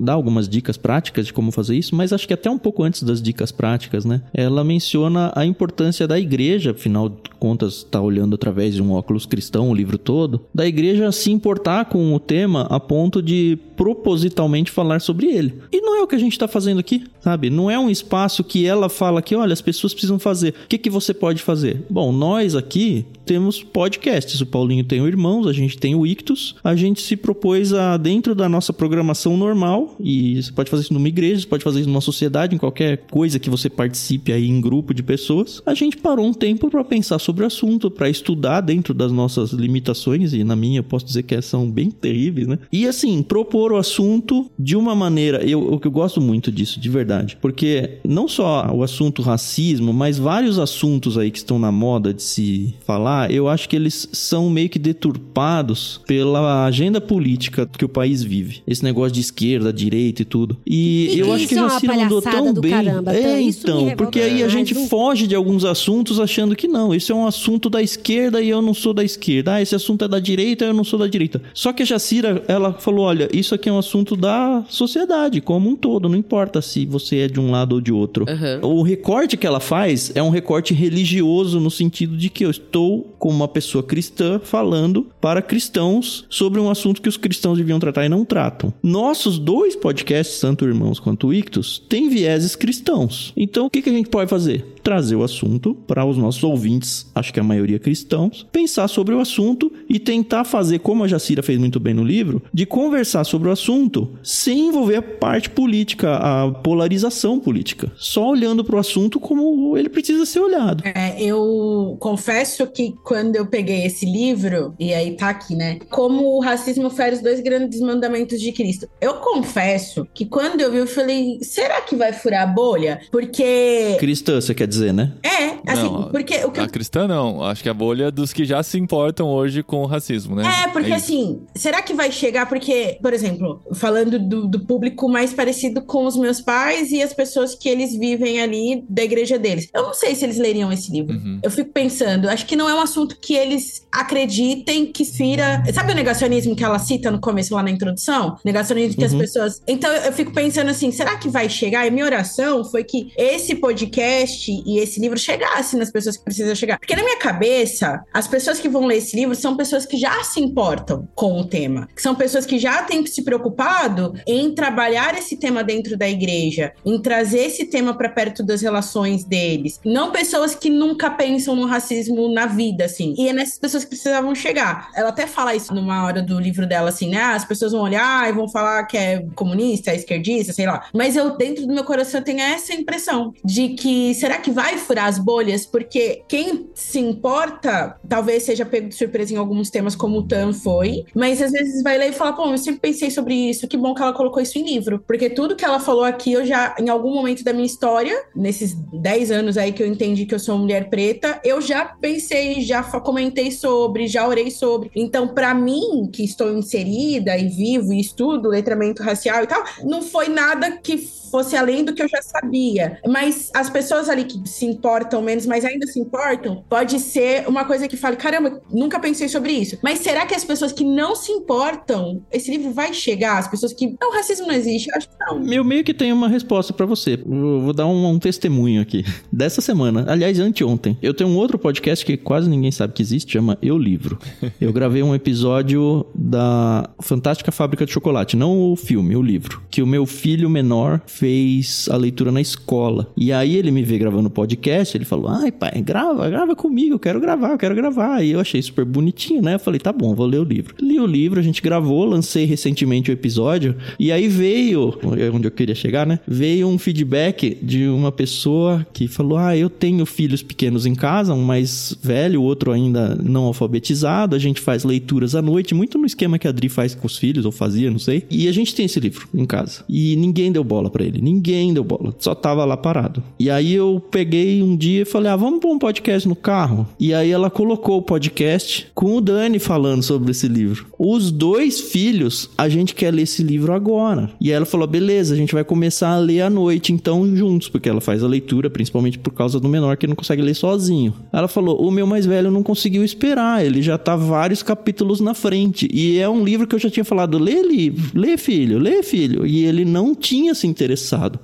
dá algumas dicas práticas de como fazer isso, mas acho que até um pouco antes das dicas práticas, né, ela menciona a importância da igreja, afinal de contas, tá olhando através de um óculos cristão o livro todo, da igreja se importar com o tema a ponto de propositalmente falar sobre ele. E não é o que a gente tá fazendo aqui, sabe? Não é um espaço que ela fala que, olha, as pessoas precisam fazer. O que, que você pode fazer? Bom, nós aqui temos podcasts. O Paulinho tem o Irmãos, a gente tem o Ictus. A gente se propôs a, dentro da nossa programação normal, e você pode fazer isso numa igreja, você pode fazer isso numa sociedade, em qualquer coisa que você participe aí em grupo de pessoas. A gente parou um tempo para pensar sobre o assunto, para estudar dentro das nossas limitações, e na minha eu posso dizer que são bem terríveis, né? E assim, propor o assunto de uma maneira. Eu, eu, eu gosto muito disso, de verdade. Porque não só o assunto racismo, mas vários assuntos aí que estão na moda de se falar, eu acho que eles são meio que deturpados pela agenda política que o país vive. Esse negócio de esquerda, direita e tudo. E, E eu acho que isso é Jacira mandou tão bem. caramba. É, isso me então, porque aí a gente foge de alguns assuntos achando que não, esse é um assunto da esquerda e eu não sou da esquerda. Ah, esse assunto é da direita e eu não sou da direita. Só que a Jacira, ela falou, olha, isso aqui é um assunto da sociedade como um todo, não importa se você é de um lado ou de outro. Aham. O recorte que ela faz é um recorte religioso no sentido de que eu estou como uma pessoa cristã falando para cristãos sobre um assunto que os cristãos deviam tratar e não tratam. Nossos dois podcasts, tanto Irmãos quanto Ictus, têm vieses cristãos. Então o que, que a gente pode fazer? Trazer o assunto para os nossos ouvintes, acho que a maioria cristãos, pensar sobre o assunto e tentar fazer, como a Jacira fez muito bem no livro, de conversar sobre o assunto sem envolver a parte política, a polarização política. Só olhando para o assunto como ele precisa ser olhado. É, eu confesso que quando eu peguei esse livro, e aí tá aqui, né? Como o racismo fere os dois grandes mandamentos de Cristo. Eu confesso que quando eu vi, eu falei, será que vai furar a bolha? Porque. Cristã, você quer dizer, né? É, assim, Não, porque o que A cristã não. Acho que a bolha dos que já se importam hoje com o racismo, né? É, porque isso. assim, será que vai chegar? Porque, por exemplo, falando do, do público mais parecido com os meus pais e as pessoas que eles vivem ali da igreja deles. Eu não sei se eles leriam esse livro. Uhum. Eu fico pensando, acho que não é um assunto que eles acreditem que fira. Sabe o negacionismo que ela cita no começo lá na introdução? Negacionismo que as Uhum. pessoas. Então eu fico pensando assim, será que vai chegar? E minha oração foi que esse podcast e esse livro chegasse nas pessoas que precisam chegar. Porque na minha cabeça, as pessoas que vão ler esse livro são pessoas que já se importam com o tema. São pessoas que já têm se preocupado em trabalhar esse tema dentro da igreja, em trazer esse tema para perto das relações deles. Não pessoas que nunca pensam no racismo na vida, assim. E é nessas pessoas que precisavam chegar. Ela até fala isso numa hora do livro dela, assim, né? As pessoas vão olhar e vão falar que é comunista, é esquerdista, sei lá. Mas eu, dentro do meu coração, tenho essa impressão de que será que vai furar as bolhas? Porque quem se importa, talvez seja pego de surpresa em alguns temas, como o Tan foi, mas às vezes vai ler e fala, pô, eu sempre pensei sobre isso, que bom que ela colocou isso em livro. Porque tudo que ela falou aqui, eu já, em algum momento da minha história, nesses 10 anos aí que eu entendi que eu sou mulher preta, eu já pensei, já comentei sobre, já orei sobre. Então, pra mim, que estou inserida e vivo e estudo letramento racial e tal, não foi nada que fosse além do que eu já sabia. Mas as pessoas ali que se importam menos, mas ainda se importam, pode ser uma coisa que fale, caramba, nunca pensei sobre isso. Mas será que as pessoas que não se importam, esse livro vai chegar? As pessoas que. Não, racismo não existe, eu acho que não. Eu meio que tenho uma resposta pra você. Eu vou dar um, um testemunho aqui. Dessa semana, aliás, anteontem. Eu tenho um outro podcast que quase ninguém sabe que existe, chama Eu Livro. Eu gravei um episódio da Fantástica Fábrica de Chocolate, não o filme, o livro. Que o meu filho menor fez a leitura na escola. E aí ele me vê gravando podcast, ele falou: Ai, pai, grava, grava comigo, eu quero gravar, eu quero gravar. E eu achei super bonitinho, né? Eu falei, tá bom, vou ler o livro. Li o livro, a gente gravou, lancei recentemente o episódio. E aí veio, é onde eu queria chegar, né? Veio um feedback de uma pessoa que falou: Ah, eu tenho filhos pequenos em casa, um mais velho, o outro ainda não alfabetizado. A gente faz leituras à noite, muito no esquema que a Adri faz com os filhos, ou fazia, não sei. E a gente tem esse livro em casa. E ninguém deu bola pra ele, ninguém deu bola, só tava lá parado. E aí eu peguei um dia e falei: Ah, vamos pôr um podcast no carro? E aí ela colocou o podcast com o Dani falando sobre esse livro. Os dois filhos, a gente quer ler esse livro agora. E ela falou: beleza, a gente vai começar a ler à noite, então, juntos, porque ela faz a leitura, principalmente por causa do menor que não consegue ler sozinho. Ela falou: o meu mais velho não conseguiu esperar, ele já tá vários capítulos na frente. E é um livro que eu já tinha falado: lê livro, lê filho, lê filho. E ele não tinha se interessado.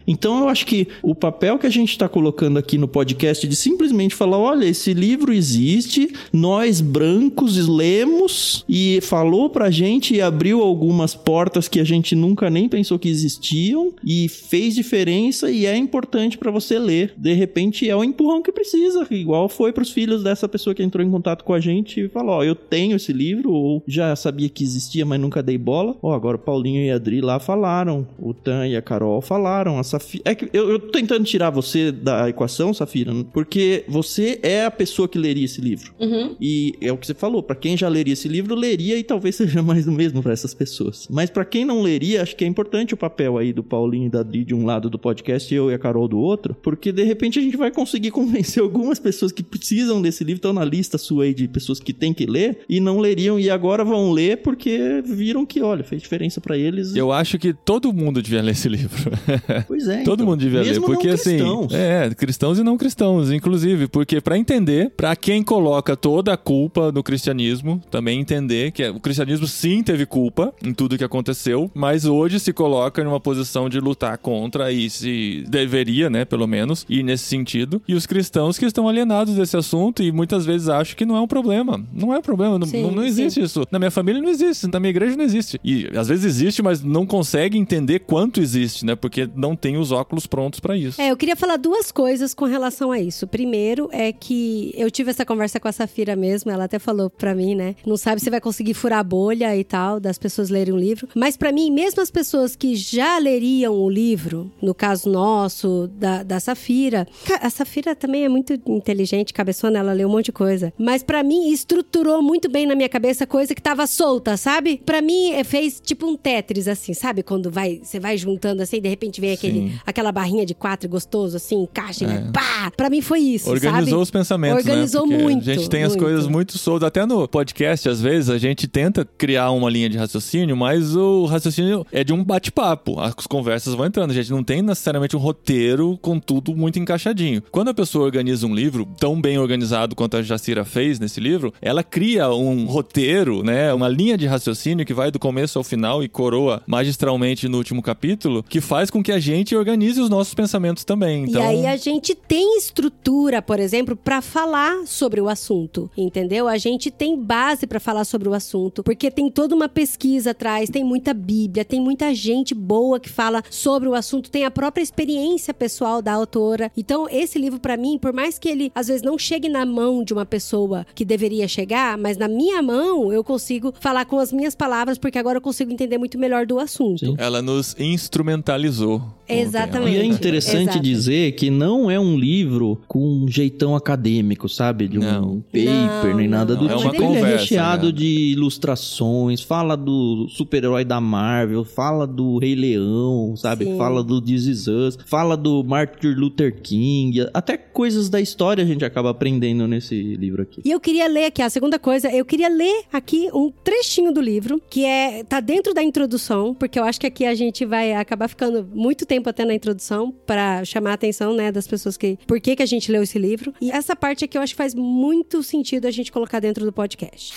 Então eu acho que o papel que a gente tá colocando aqui no podcast de simplesmente falar: olha, esse livro existe, nós brancos lemos e falou pra gente e abriu algumas portas que a gente nunca nem pensou que existiam e fez diferença e é importante pra você ler. De repente é o empurrão que precisa, igual foi pros filhos dessa pessoa que entrou em contato com a gente e falou: eu tenho esse livro, ou já sabia que existia, mas nunca dei bola. Ó, agora o Paulinho e a Adri lá falaram, o Tan e a Carol falaram, a Safira. É que eu, eu tô tentando tirar você da equação, Safira, porque você é a pessoa que leria esse livro. Uhum. E é o que você falou, pra quem já leria esse livro, leria e talvez seja mais do mesmo pra essas pessoas. Mas pra quem não leria, acho que é importante o papel aí do Paulinho e da Adri de um lado do podcast e eu e a Carol do outro, porque de repente a gente vai conseguir convencer algumas pessoas que precisam desse livro, estão na lista sua aí de pessoas que têm que ler e não leriam e agora vão ler porque viram que, olha, fez diferença pra eles. Eu acho que todo mundo devia ler esse livro. Pois é. Todo então. mundo devia ler, Mesmo porque não assim, cristãos. é, cristãos e não cristãos, inclusive, porque pra entender, pra quem coloca toda a culpa no cristianismo, também entender que o cristianismo sim teve culpa em tudo que aconteceu, mas hoje se coloca numa posição de lutar contra e se deveria, né, pelo menos, ir nesse sentido. E os cristãos que estão alienados desse assunto e muitas vezes acham que não é um problema. Não é um problema, não, Sim, não, não existe isso. Na minha família não existe, na minha igreja não existe. E às vezes existe, mas não consegue entender quanto existe, né? Porque não tem os óculos prontos pra isso. É, eu queria falar duas coisas com relação a isso. Primeiro é que eu tive essa conversa com a Safira mesmo, ela até falou pra mim, né? Não sabe se vai conseguir furar a bolha e tal, das pessoas lerem um livro. Mas pra mim, mesmo as pessoas que já leriam o livro, no caso nosso, da, da Safira, a Safira também é muito inteligente, cabeçona, ela leu um monte de coisa. Mas pra mim, estruturou muito bem na minha cabeça coisa que tava solta, sabe? Pra mim, é, fez tipo um Tetris, assim, sabe? Quando vai, você vai juntando assim, de repente vem aquele, Sim. aquela barrinha de quatro gostoso, assim, encaixa, e pá! Pra mim foi isso, Organizou sabe? os pensamentos, Organizou né? Muito, A gente tem as muito. coisas muito soltas. Até no podcast, às vezes, a gente tenta criar uma linha de raciocínio, mas o raciocínio é de um bate-papo. As conversas vão entrando. A gente não tem necessariamente um roteiro com tudo muito encaixadinho. Quando a pessoa organiza um livro tão bem organizado quanto a Jacira fez nesse livro, ela cria um roteiro, né? Uma linha de raciocínio que vai do começo ao final e coroa magistralmente no último capítulo, que faz com que a gente organize os nossos pensamentos também. Então, E aí a gente tem estrutura, por exemplo, pra falar sobre o assunto, entendeu? A gente tem base pra falar sobre o assunto, porque tem toda uma pesquisa atrás, tem muita Bíblia, tem muita gente boa que fala sobre o assunto, tem a própria experiência pessoal da autora. Então, esse livro pra mim, por mais que ele às vezes não chegue na mão de uma pessoa que deveria chegar, mas na minha mão eu consigo falar com as minhas palavras, porque agora eu consigo entender muito melhor do assunto. Sim. ela nos instrumentalizou. O Exatamente. E é interessante Exato. dizer que não é um livro com um jeitão acadêmico, sabe? De um Não. paper, Não, nem nada não, do não. É tipo. uma Ele conversa, é recheado né? de ilustrações, fala do super-herói da Marvel, fala do Rei Leão, sabe? Sim. Fala do This Is Us, fala do Martin Luther King, até coisas da história a gente acaba aprendendo nesse livro aqui. E eu queria ler aqui, a segunda coisa, eu queria ler aqui um trechinho do livro, que é tá dentro da introdução, porque eu acho que aqui a gente vai acabar ficando muito tempo até na introdução para chamar a atenção, né, das pessoas que por que que a gente leu esse livro. E essa parte aqui eu acho que faz muito sentido a gente colocar dentro do podcast.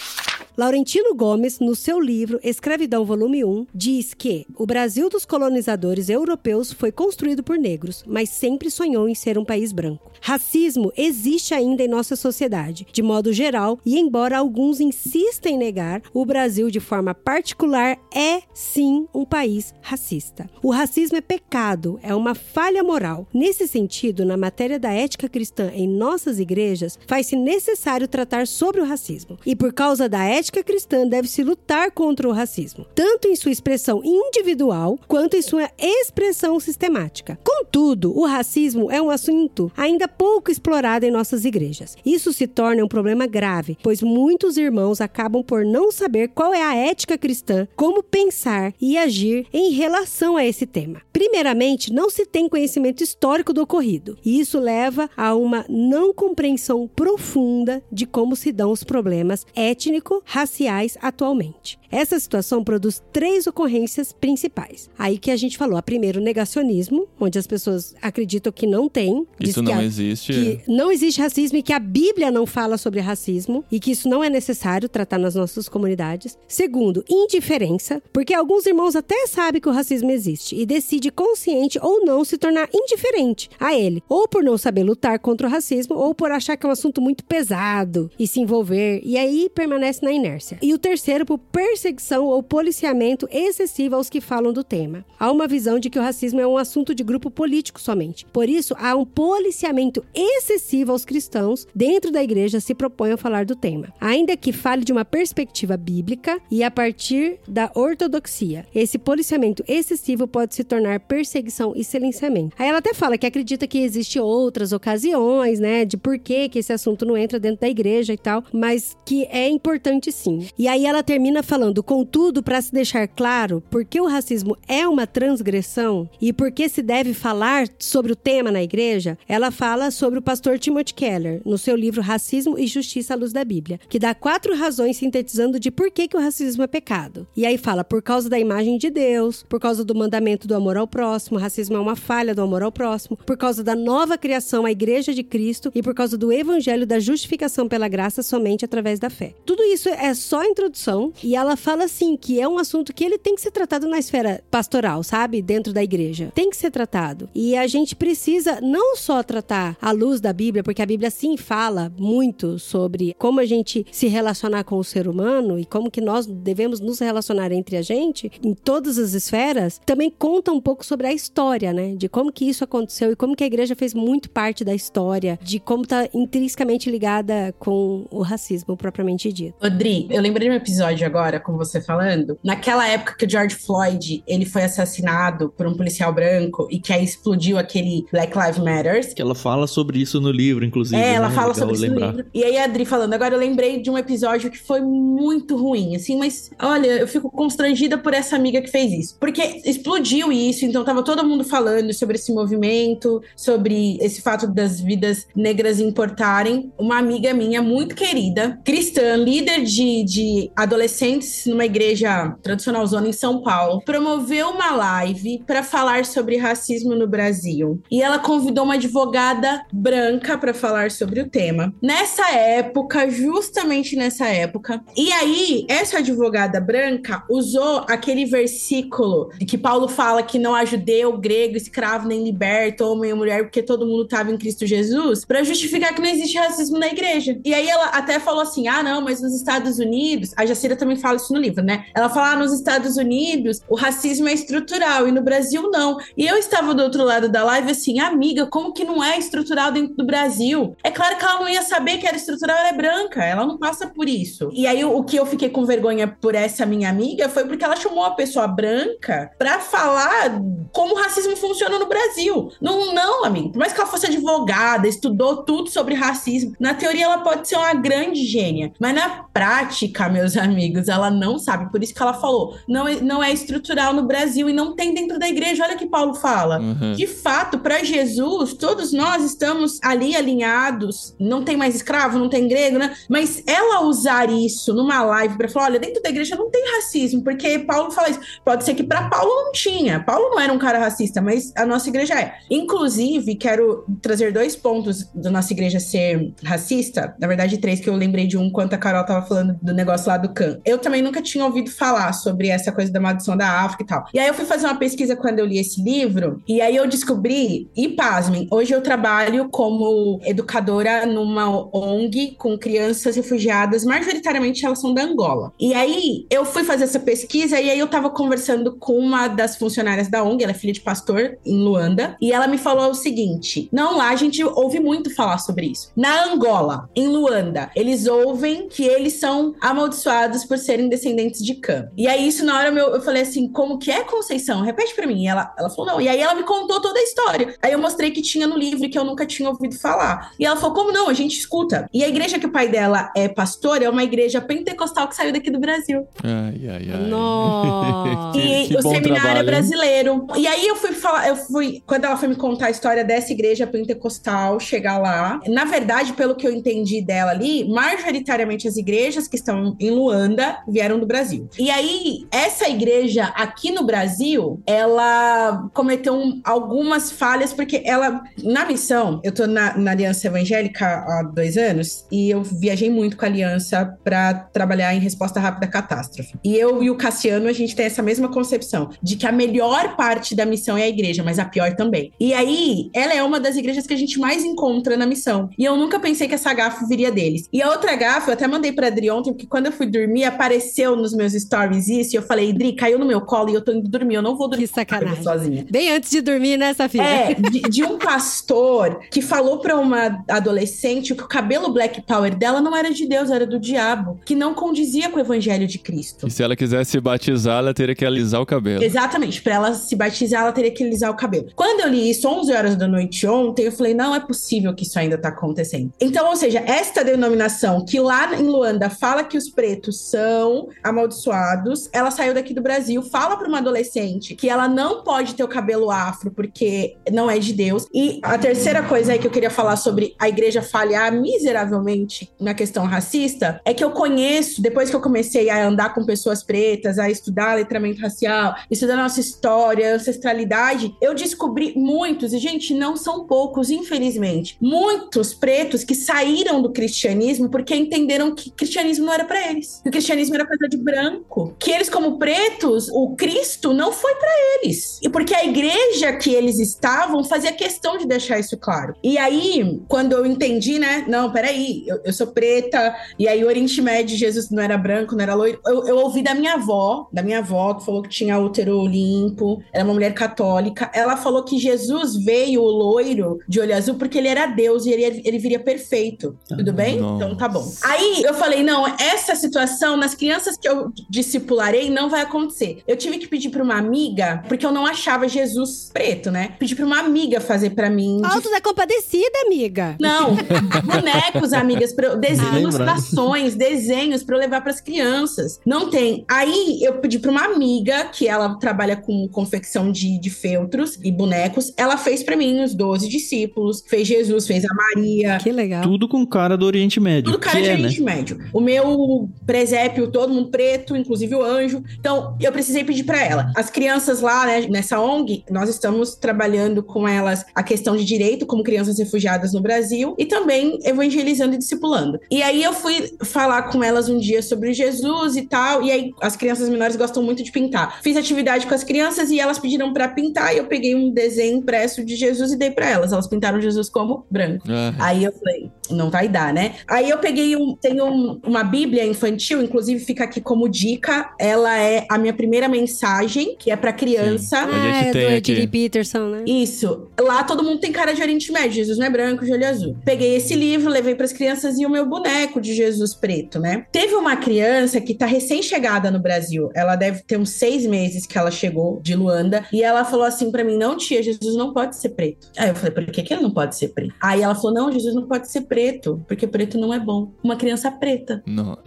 Laurentino Gomes, no seu livro Escravidão Volume 1, diz que o Brasil dos colonizadores europeus foi construído por negros, mas sempre sonhou em ser um país branco. Racismo existe ainda em nossa sociedade, de modo geral, e embora alguns insistam em negar, o Brasil, de forma particular, é sim um país racista. O racismo é pecado, é uma falha moral. Nesse sentido, na matéria da ética cristã em nossas igrejas, faz-se necessário tratar sobre o racismo. E por causa da ética ética cristã deve-se lutar contra o racismo, tanto em sua expressão individual quanto em sua expressão sistemática. Contudo, o racismo é um assunto ainda pouco explorado em nossas igrejas. Isso se torna um problema grave, pois muitos irmãos acabam por não saber qual é a ética cristã, como pensar e agir em relação a esse tema. Primeiramente, não se tem conhecimento histórico do ocorrido, e isso leva a uma não compreensão profunda de como se dão os problemas étnico, raciais atualmente. Essa situação produz três ocorrências principais. Aí que a gente falou, a primeiro, o negacionismo, onde as pessoas acreditam que não tem. Isso não existe. Que não existe racismo e que a Bíblia não fala sobre racismo e que isso não é necessário tratar nas nossas comunidades. Segundo, indiferença, porque alguns irmãos até sabem que o racismo existe e decide consciente ou não se tornar indiferente a ele, ou por não saber lutar contra o racismo ou por achar que é um assunto muito pesado e se envolver e aí permanece na inércia. E o terceiro, por perseguição ou policiamento excessivo aos que falam do tema. Há uma visão de que o racismo é um assunto de grupo político somente. Por isso, há um policiamento excessivo aos cristãos dentro da igreja se propõem a falar do tema. Ainda que fale de uma perspectiva bíblica e a partir da ortodoxia. Esse policiamento excessivo pode se tornar perseguição e silenciamento. Aí ela até fala que acredita que existe outras ocasiões, né, de por que que esse assunto não entra dentro da igreja e tal, mas que é importante sim. E aí ela termina falando falando, contudo, para se deixar claro porque o racismo é uma transgressão e por que se deve falar sobre o tema na igreja, ela fala sobre o pastor Timothy Keller, no seu livro Racismo e Justiça à Luz da Bíblia, que dá quatro razões sintetizando de por que, que o racismo é pecado. E aí fala por causa da imagem de Deus, por causa do mandamento do amor ao próximo, racismo é uma falha do amor ao próximo, por causa da nova criação, a igreja de Cristo e por causa do evangelho da justificação pela graça somente através da fé. Tudo isso é só introdução e ela fala assim que é um assunto que ele tem que ser tratado na esfera pastoral, sabe? Dentro da igreja. Tem que ser tratado. E a gente precisa não só tratar à luz da Bíblia, porque a Bíblia sim fala muito sobre como a gente se relacionar com o ser humano e como que nós devemos nos relacionar entre a gente em todas as esferas, também conta um pouco sobre a história, né? De como que isso aconteceu e como que a igreja fez muito parte da história, de como tá intrinsecamente ligada com o racismo propriamente dito. Odri, eu lembrei de um episódio agora com você falando, naquela época que o George Floyd ele foi assassinado por um policial branco e que aí explodiu aquele Black Lives Matter. Que ela fala sobre isso no livro, inclusive. É, ela né? fala Legal sobre isso lembrar. no livro. E aí a Adri falando, agora eu lembrei de um episódio que foi muito ruim, assim, mas olha, eu fico constrangida por essa amiga que fez isso. Porque explodiu isso, então tava todo mundo falando sobre esse movimento, sobre esse fato das vidas negras importarem. Uma amiga minha muito querida, cristã, líder de, de adolescentes numa igreja tradicional zona em São Paulo, promoveu uma live para falar sobre racismo no Brasil. E ela convidou uma advogada branca para falar sobre o tema. Nessa época, justamente nessa época, e aí essa advogada branca usou aquele versículo que Paulo fala que não há judeu, grego, escravo nem liberto, homem ou mulher, porque todo mundo estava em Cristo Jesus, para justificar que não existe racismo na igreja. E aí ela até falou assim: "Ah, não, mas nos Estados Unidos, a Jacira também fala isso no livro, né? Ela fala: ah, nos Estados Unidos o racismo é estrutural e no Brasil não. E eu estava do outro lado da live assim, amiga, como que não é estrutural dentro do Brasil? É claro que ela não ia saber que era estrutural, ela é branca, ela não passa por isso. E aí o que eu fiquei com vergonha por essa minha amiga foi porque ela chamou uma pessoa branca pra falar como o racismo funciona no Brasil. Não, não, amigo. Por mais que ela fosse advogada, estudou tudo sobre racismo, na teoria ela pode ser uma grande gênia, mas na prática, meus amigos, ela não sabe. Por isso que ela falou: não é, não é estrutural no Brasil e não tem dentro da igreja. Olha o que Paulo fala. Uhum. De fato, para Jesus, todos nós estamos ali alinhados. Não tem mais escravo, não tem grego, né? Mas ela usar isso numa live para falar: olha, dentro da igreja não tem racismo, porque Paulo fala isso. Pode ser que para Paulo não tinha. Paulo não era um cara racista, mas a nossa igreja é. Inclusive, quero trazer dois pontos da nossa igreja ser racista. Na verdade, três, que eu lembrei de um quanto a Carol tava falando do negócio lá do Khan. Eu também nunca tinha ouvido falar sobre essa coisa da maldição da África e tal. E aí eu fui fazer uma pesquisa quando eu li esse livro, e aí eu descobri, e pasmem, hoje eu trabalho como educadora numa ONG com crianças refugiadas, majoritariamente elas são da Angola. E aí eu fui fazer essa pesquisa, e aí eu tava conversando com uma das funcionárias da ONG, ela é filha de pastor em Luanda, e ela me falou o seguinte: não, lá a gente ouve muito falar sobre isso. Na Angola, em Luanda, eles ouvem que eles são amaldiçoados por serem descendentes de Cã. E aí, isso na hora eu, eu falei assim: como que é Conceição? Repete pra mim. E ela, ela falou: não. E aí ela me contou toda a história. Aí eu mostrei que tinha no livro que eu nunca tinha ouvido falar. E ela falou: como não? A gente escuta. E a igreja que o pai dela é pastor é uma igreja pentecostal que saiu daqui do Brasil. Ai, ai, ai. Nossa. E que o bom seminário trabalho, é hein? brasileiro. E aí eu fui falar, eu fui, quando ela foi me contar a história dessa igreja pentecostal, chegar lá. Na verdade, pelo que eu entendi dela ali, majoritariamente as igrejas que estão em Luanda vieram do Brasil. E aí, essa igreja aqui no Brasil, ela cometeu um- algumas falhas, porque ela, na missão, eu tô na, na Aliança Evangélica há dois anos, e eu viajei muito com a Aliança para trabalhar em resposta rápida à catástrofe. E eu e o Cassiano, a gente tem essa mesma concepção de que a melhor parte da missão é a igreja, mas a pior também. E aí, ela é uma das igrejas que a gente mais encontra na missão. E eu nunca pensei que essa gafe viria deles. E a outra gafe, eu até mandei pra Adri ontem, porque quando eu fui dormir, apareceu nos meus stories isso, e eu falei, Adri, caiu no meu colo e eu tô indo dormir, eu não vou dormir Que sacanagem. sozinha. Bem antes de dormir, né, Safira? É, de, de um pastor que falou pra uma adolescente que o cabelo Black Power dela não era de Deus, era do diabo, que não condizia com o evangelho de Cristo. E se ela quisesse se batizar, ela teria que alisar o cabelo. Exatamente, pra ela se batizar, ela teria que alisar o cabelo. Quando eu li isso 11 horas da noite ontem, eu falei, não é possível que isso ainda tá acontecendo. Então, ou seja, esta denominação que lá em Luanda fala que os pretos são amaldiçoados, ela saiu daqui do Brasil, fala pra uma adolescente que ela não pode ter o cabelo afro porque não é de Deus. E a terceira coisa aí que eu queria falar sobre a igreja falhar miseravelmente na questão racista é que eu conheço, depois que eu comecei a andar com pessoas pretas, a estudar letramento racial, estudar nossa história, ancestralidade, eu descobri muitos, e gente, não são poucos, infelizmente, muitos pretos que saíram do cristianismo porque entenderam que cristianismo não era pra eles, que o cristianismo era coisa de branco, que eles como pretos, o Cristo não foi pra eles. E porque a igreja que eles estavam fazia questão de deixar isso claro. E aí, quando eu entendi, né, não, peraí, eu, eu sou preta, e aí o Oriente Médio, Jesus não era branco, não era loiro, eu, eu ouvi da minha avó, da minha avó, que falou que tinha útero limpo, era uma mulher católica, ela falou que Jesus veio o loiro de olho azul porque ele era Deus e ele, ele viria perfeito. Tudo bem? nossa. Então tá bom. Aí eu falei, não, essa situação nas crianças que eu discipularei não vai acontecer. Eu tive que pedir pra uma amiga, porque eu não achava Jesus preto, né? Pedi pra uma amiga fazer pra mim. de Alto da compadecida, amiga. não, bonecos, amigas, pra eu, ilustrações, desenhos pra eu levar pras crianças. Não tem. Aí eu pedi pra uma amiga, que ela trabalha com confecção de, de feltros e bonecos, ela fez pra mim os 12 discípulos, fez Jesus, fez a Maria, Que legal. Tudo com cara do Oriente Médio. tudo cara que de é, né? Oriente Médio. O meu presépio, todo mundo preto, inclusive o anjo. Então, eu precisei pedir pra ela. As crianças lá, né, nessa ONG, nós estamos trabalhando com elas a questão de direito como crianças refugiadas no Brasil e também evangelizando e discipulando. E aí eu fui falar com elas um dia sobre Jesus e tal, e aí as crianças menores gostam muito de pintar. Fiz atividade com as crianças e elas pediram pra pintar e eu peguei um desenho impresso de Jesus e dei pra elas. Elas pintaram Jesus como branco. Ah, Aí eu falei, não vai dar, né? Aí eu peguei um, tem um- uma Bíblia infantil, inclusive fica aqui como dica. Ela é a minha primeira mensagem, que é pra criança. A Ah, gente é tem do aqui. Eddie Peterson, né? Isso. Lá todo mundo tem cara de Oriente Médio. Jesus não é branco, de olho azul. Peguei esse livro, levei pras crianças e o meu boneco de Jesus preto, né? Teve uma criança que tá recém-chegada no Brasil. Ela deve ter uns seis meses que ela chegou de Luanda. E ela falou assim pra mim: Não, tia, Jesus não pode ser preto. Aí eu falei: Por que, que ele não pode ser preto? Aí ela falou: Não, Jesus não pode ser preto. preto, porque preto não é bom. Uma criança preta. Não.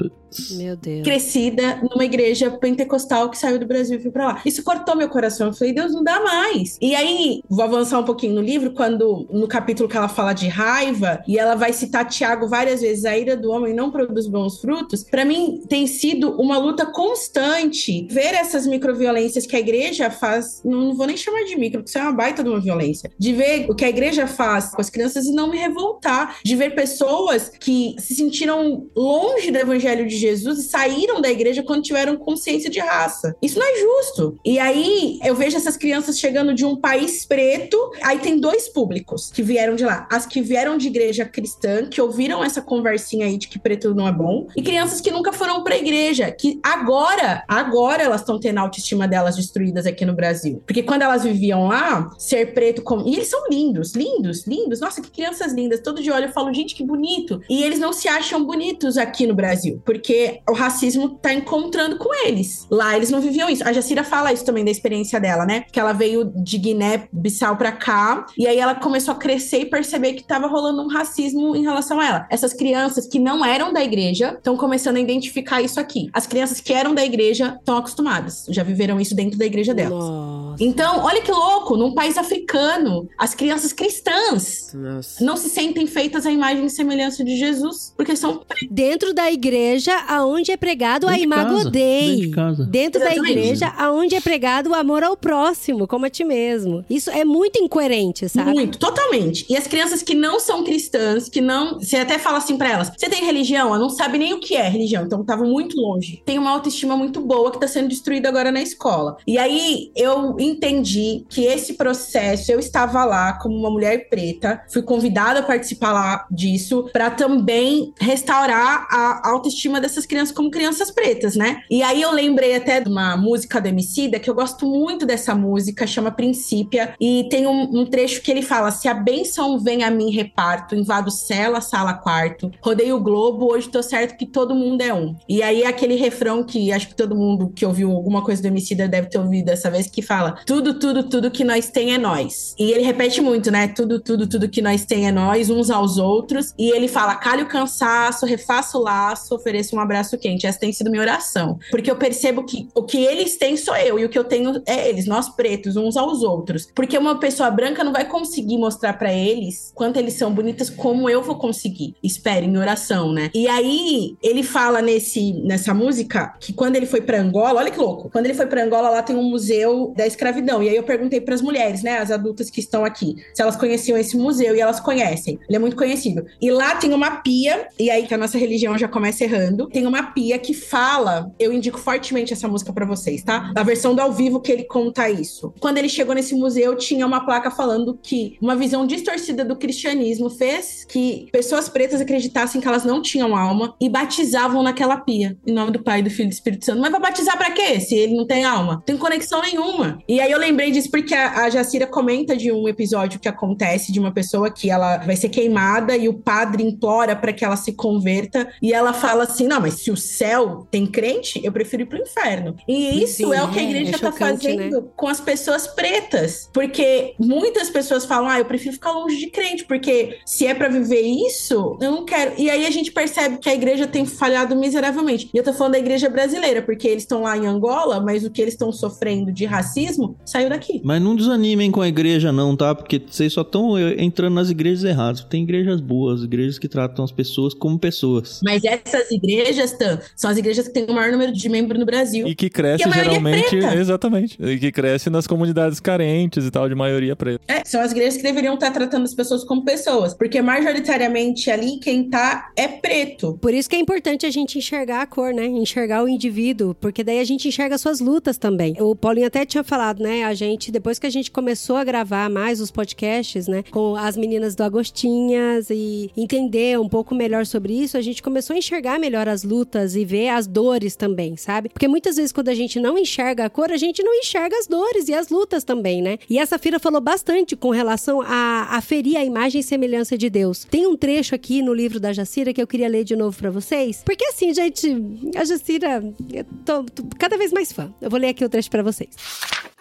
Meu Deus. Crescida numa igreja pentecostal que saiu do Brasil e foi pra lá. Isso cortou meu coração. Eu falei, Deus, não dá mais. E aí, vou avançar um pouquinho no livro, quando no capítulo que ela fala de raiva, e ela vai citar Tiago várias vezes, a ira do homem não produz bons frutos. Para mim, tem sido uma luta constante ver essas microviolências que a igreja faz. Não vou nem chamar de micro, porque isso é uma baita de uma violência. De ver o que a igreja faz com as crianças e não me revoltar. De ver pessoas que se sentiram longe do evangelho de Jesus e saíram da igreja quando tiveram consciência de raça. Isso não é justo. E aí eu vejo essas crianças chegando de um país preto, aí tem dois públicos que vieram de lá. As que vieram de igreja cristã, que ouviram essa conversinha aí de que preto não é bom, e crianças que nunca foram pra igreja, que agora, agora elas estão tendo a autoestima delas destruídas aqui no Brasil. Porque quando elas viviam lá, ser preto como. E eles são lindos, lindos, lindos. Nossa, que crianças lindas. Todo de olho eu falo, gente, que bonito. E eles não se acham bonitos aqui no Brasil, porque o racismo tá encontrando com eles. Lá eles não viviam isso. A Jacira fala isso também da experiência dela, né? Que ela veio de Guiné-Bissau pra cá, e aí ela começou a crescer e perceber que tava rolando um racismo em relação a ela. Essas crianças que não eram da igreja estão começando a identificar isso aqui. As crianças que eram da igreja estão acostumadas, já viveram isso dentro da igreja delas. Nossa. Então, olha que louco, num país africano, as crianças cristãs Nossa. não se sentem feitas à imagem e semelhança de Jesus, porque são Dentro da igreja, aonde é pregado a Dentro de Imago casa, Dei. dentro de casa. Dentro da igreja, aonde é pregado o amor ao próximo, como a ti mesmo. Isso é muito incoerente, sabe? Muito, totalmente. E as crianças que não são cristãs, que não. Você até fala assim pra elas: você tem religião? Ela não sabe nem o que é religião, então tava muito longe. Tem uma autoestima muito boa que tá sendo destruída agora na escola. E aí eu entendi que esse processo, eu estava lá como uma mulher preta, fui convidada a participar lá disso, pra também restaurar a autoestima dessas crianças como crianças pretas, né? E aí eu lembrei até de uma música do Emicida, que eu gosto muito dessa música, chama Princípia, e tem um, um trecho que ele fala: Se a bênção vem a mim, reparto, invado cela, sala, quarto, rodei o globo, hoje tô certo que todo mundo é um. E aí aquele refrão que acho que todo mundo que ouviu alguma coisa do Emicida deve ter ouvido dessa vez, que fala: Tudo, tudo, tudo que nós tem é nós. E ele repete muito, né? Tudo, tudo, tudo que nós tem é nós, uns aos outros. E ele fala: calhe o cansaço, refaça o laço, ofereça um abraço quente. Essa tem sido minha oração. Porque eu percebo que o que eles têm sou eu, e o que eu tenho é eles, nós pretos, uns aos outros. Porque uma pessoa branca não vai conseguir mostrar pra eles quanto eles são bonitas como eu vou conseguir. Espere em oração, né? E aí ele fala nesse nessa música que quando ele foi pra Angola, olha que louco. Quando ele foi pra Angola, lá tem um museu da escravidão. E aí eu perguntei pras mulheres, né, as adultas que estão aqui, se elas conheciam esse museu e elas conhecem. Ele é muito conhecido. E lá tem uma pia, e aí que a nossa religião já começa errando, tem uma pia que fala, eu indico fortemente essa música pra vocês, tá? A versão do ao vivo que ele conta isso. Quando ele chegou nesse museu, tinha uma placa falando que uma visão distorcida do cristianismo fez que pessoas pretas acreditassem que elas não tinham alma e batizavam naquela pia, em nome do Pai, do Filho e do Espírito Santo. Mas vai batizar pra quê? Se ele não tem alma? Não tem conexão nenhuma. E aí eu lembrei disso porque a, a Jacira comenta de um episódio que acontece de uma pessoa que ela vai ser queimada e o padre implora pra que ela se converta e ela fala assim: "Não, mas se o céu tem crente, eu prefiro ir pro inferno". E isso Sim, é o que a é, igreja é tá chocante, fazendo com as pessoas pretas, porque muitas pessoas falam: "Ah, eu prefiro ficar longe de crente, porque se é pra viver isso, eu não quero". E aí a gente percebe que a igreja tem falhado miseravelmente. E eu tô falando da igreja brasileira, porque eles estão lá em Angola, mas o que eles estão sofrendo de racismo saiu daqui. Mas não desanimem com a igreja, não, tá? Porque vocês só estão entrando nas igrejas erradas. Tem igrejas boas, igrejas que tratam as pessoas como pessoas. Mas essas igrejas, Tan, são as igrejas que têm o maior número de membros no Brasil. E que cresce E é geralmente. preta. exatamente. E que cresce nas comunidades carentes e tal, de maioria preta. É, são as igrejas que deveriam estar tratando as pessoas como pessoas. Porque majoritariamente ali quem tá é preto. Por isso que é importante a gente enxergar a cor, né? Enxergar o indivíduo, porque daí a gente enxerga as suas lutas também. O Paulinho até tinha falado, né? A gente, depois que a gente começou a gravar mais os podcasts, né? Com as meninas do Agostinhas e entender um pouco melhor sobre isso, a gente começou a enxergar melhor as lutas e as dores também, sabe? Porque muitas vezes quando a gente não enxerga a cor, a gente não enxerga as dores e as lutas também, né? E essa Fira falou bastante com relação a, a ferir a imagem e semelhança de Deus. Tem um trecho aqui no livro da Jacira que eu queria ler de novo pra vocês, porque assim, gente, a Jacira, eu tô, tô cada vez mais fã. Eu vou ler aqui o trecho pra vocês.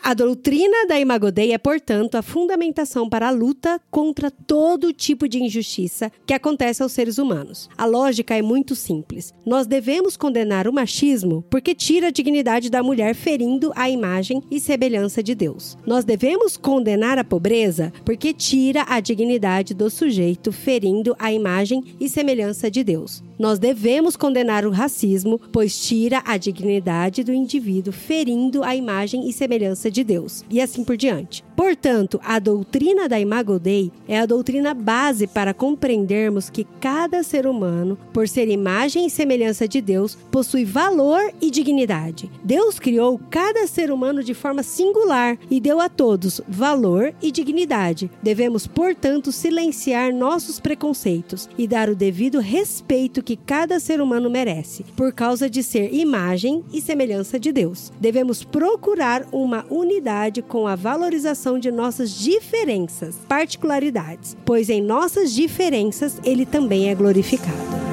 A doutrina da Imago Dei é, portanto, a fundamentação para a luta contra todo tipo de injustiça que acontece aos seres humanos. A lógica é muito simples. Nós devemos condenar o machismo porque tira a dignidade da mulher, ferindo a imagem e semelhança de Deus. Nós devemos condenar a pobreza porque tira a dignidade do sujeito, ferindo a imagem e semelhança de Deus. Nós devemos condenar o racismo, pois tira a dignidade do indivíduo, ferindo a imagem e semelhança de Deus. E assim por diante. Portanto, a doutrina da Imago Dei é a doutrina base para compreendermos que cada ser humano, por ser imagem e semelhança de Deus, possui valor e dignidade. Deus criou cada ser humano de forma singular e deu a todos valor e dignidade. Devemos, portanto, silenciar nossos preconceitos e dar o devido respeito que cada ser humano merece, por causa de ser imagem e semelhança de Deus. Devemos procurar uma unidade com a valorização de nossas diferenças, particularidades, pois em nossas diferenças ele também é glorificado.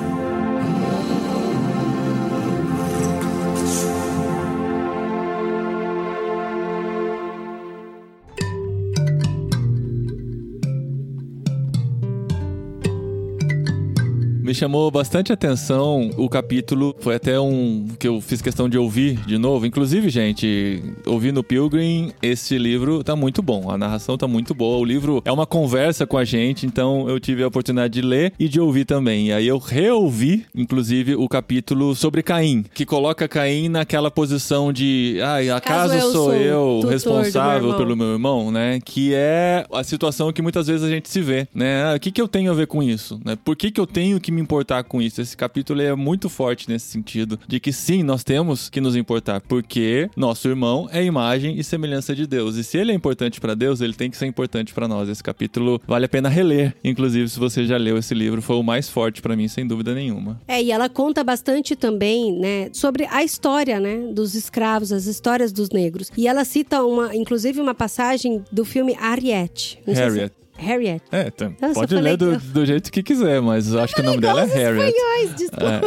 Chamou bastante atenção o capítulo. Foi até um que eu fiz questão de ouvir de novo. Inclusive, gente, ouvindo Pilgrim, esse livro tá muito bom. A narração tá muito boa. O livro é uma conversa com a gente, então eu tive a oportunidade de ler e de ouvir também. E aí eu reouvi, inclusive, o capítulo sobre Caim, que coloca Caim naquela posição de, ai, acaso eu sou eu meu responsável irmão? pelo meu irmão, né? Que é a situação que muitas vezes a gente se vê, né? Ah, o que, que eu tenho a ver com isso? Né? Por que, que eu tenho que me importar com isso? Esse capítulo é muito forte nesse sentido, de que sim, nós temos que nos importar, porque nosso irmão é imagem e semelhança de Deus. E se ele é importante para Deus, ele tem que ser importante para nós. Esse capítulo vale a pena reler, inclusive se você já leu esse livro, foi o mais forte para mim, sem dúvida nenhuma. É, e ela conta bastante também, né, sobre a história, né, dos escravos, as histórias dos negros. E ela cita uma, inclusive uma passagem do filme se- Harriet. Harriet. É, tá- Nossa, pode falei ler do, do jeito que quiser, mas acho que o nome dela é Harriet. Espanhóis, desculpa.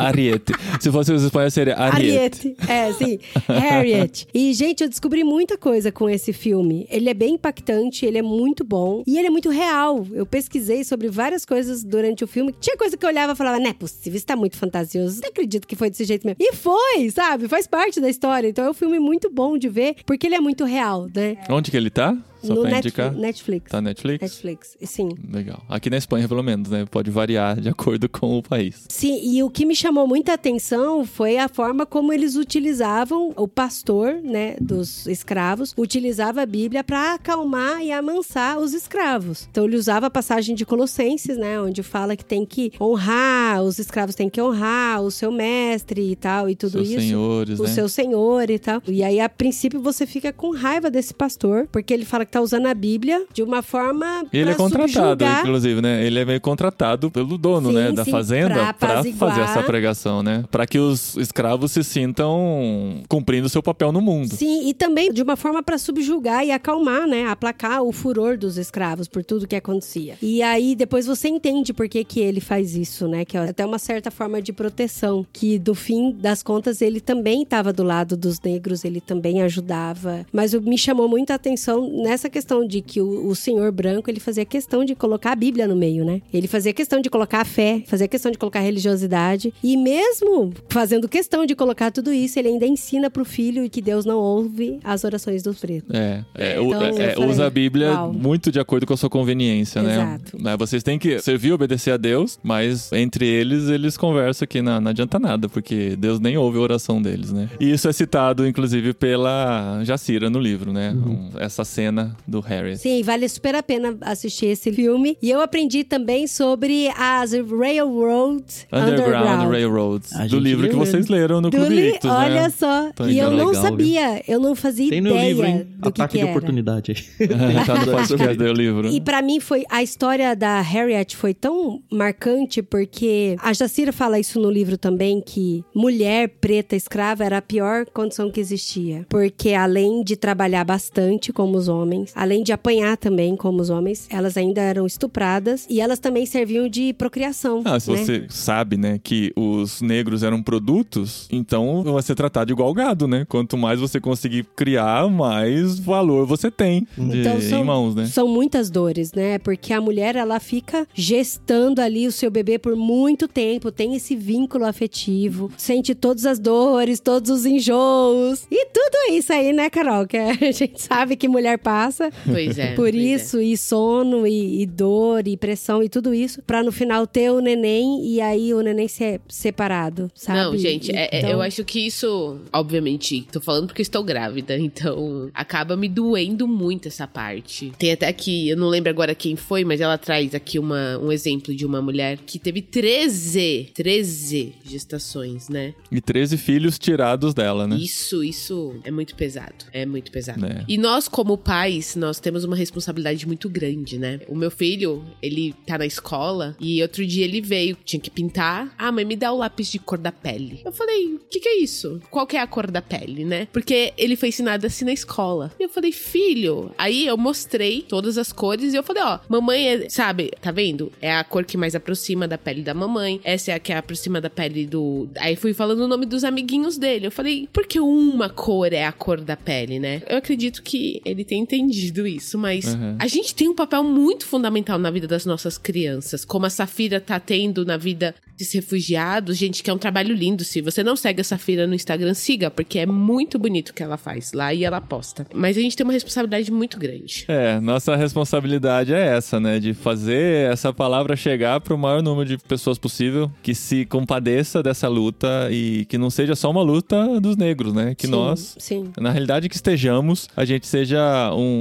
É. Ariete. Se fosse os espanhóis, seria Ariete. Ariete. É, sim. Harriet. E, gente, eu descobri muita coisa com esse filme. Ele é bem impactante, ele é muito bom e ele é muito real. Eu pesquisei sobre várias coisas durante o filme. Tinha coisa que eu olhava e falava, não é possível, isso tá muito fantasioso. Não acredito que foi desse jeito mesmo. E foi, sabe? Faz parte da história. Então é um filme muito bom de ver, porque ele é muito real, né? Onde que ele tá? Só no pra Netflix, indicar. Netflix. Tá Netflix? Netflix, sim. Legal. Aqui na Espanha, pelo menos, né? Pode variar de acordo com o país. Sim, e o que me chamou muita atenção foi a forma como eles utilizavam, o pastor, né, dos escravos, utilizava a Bíblia para acalmar e amansar os escravos. Então ele usava a passagem de Colossenses, né, onde fala que tem que honrar, os escravos têm que honrar o seu mestre e tal, e tudo Seus isso. senhores, o né? seu senhor e tal. E aí, a princípio, você fica com raiva desse pastor, porque ele fala que tá usando a Bíblia de uma forma. Ele é contratado, subjugar inclusive, né? Ele é meio contratado pelo dono, Sim, né? Da sim, fazenda apaziguar. fazer essa pregação, né? Pra que os escravos se sintam cumprindo seu papel no mundo. Sim, e também de uma forma para subjugar e acalmar, né? Aplacar o furor dos escravos por tudo que acontecia. E aí depois você entende por que, que ele faz isso, né? Que é até uma certa forma de proteção. Que do fim das contas ele também estava do lado dos negros, ele também ajudava. Mas o- me chamou muita atenção nessa questão de que o, o senhor branco ele fazia questão de colocar a Bíblia no meio, né? Ele fazia questão de colocar a fé, fazia questão de colocar a religiosidade. E mesmo fazendo questão de colocar tudo isso, ele ainda ensina pro filho que Deus não ouve as orações dos pretos. É, é, Então, é, é, falei, usa a Bíblia uau. muito de acordo com a sua conveniência, né? Exato. Né, Vocês têm que servir e obedecer a Deus, mas entre eles, eles conversam que não, não adianta nada, porque Deus nem ouve a oração deles, né? E isso é citado, inclusive, pela Jacira no livro, né? Um- essa cena do Harriet. Sim, vale super a pena assistir esse filme. E eu aprendi também sobre as Railroad Underground, Railroads, A do livro que leu vocês leram no Do Clube li- Ictus, Olha né? só. Tô e eu não Legal, sabia, eu não fazia Tem no ideia livro, hein? do que, Ataque que de era. oportunidade tá no podcast do livro. E pra mim foi a história da Harriet foi tão marcante porque a Jacira fala isso no livro também que mulher preta escrava era a pior condição que existia, porque além de trabalhar bastante como os homens homens. Além de apanhar também, como os homens, elas ainda eram estupradas e elas também serviam de procriação. Ah, se né? você sabe, né, que os negros eram produtos, então vai ser tratado igual gado, né? Quanto mais você conseguir criar, mais valor você tem de, Então, são- em mãos, né? São muitas dores, né? Porque a mulher, ela fica gestando ali o seu bebê por muito tempo, tem esse vínculo afetivo, sente todas as dores, todos os enjoos e tudo isso aí, né, Carol? Que a gente sabe que mulher passa. Pois é. Por pois é. isso, e sono, e, e dor, e pressão, e tudo isso, pra no final ter o neném e aí o neném ser separado, sabe? Não, gente, é- é- Então- eu acho que isso, obviamente, tô falando porque eu estou grávida, então acaba me doendo muito essa parte. Tem até aqui, eu não lembro agora quem foi, mas ela traz aqui uma, um exemplo de uma mulher que teve 13, 13 gestações, né? E 13 filhos tirados dela, né? Isso, isso é muito pesado. É muito pesado. É. E nós, como pais, nós temos uma responsabilidade muito grande, né? O meu filho, ele tá na escola e outro dia ele veio, tinha que pintar. Ah, mãe, me dá o lápis de cor da pele. Eu falei, o que, que é isso? Qual que é a cor da pele, né? Porque ele foi ensinado assim na escola. E eu falei, filho. Aí eu mostrei todas as cores e eu falei, ó, mamãe é, sabe, tá vendo? É a cor que mais aproxima da pele da mamãe. Essa é a que aproxima da pele do. Aí fui falando o nome dos amiguinhos dele. Eu falei, por que uma cor é a cor da pele, né? Eu acredito que ele tem entendido isso, mas Uhum. a gente tem um papel muito fundamental na vida das nossas crianças, como a Safira tá tendo na vida desses refugiados, gente, que é um trabalho lindo. Se você não segue a Safira no Instagram, siga, porque é muito bonito o que ela faz lá e ela posta. Mas a gente tem uma responsabilidade muito grande. É, nossa responsabilidade é essa, né? De fazer essa palavra chegar para o maior número de pessoas possível, que se compadeça dessa luta e que não seja só uma luta dos negros, né? Que Sim, nós, Sim. na realidade, que estejamos, a gente seja um,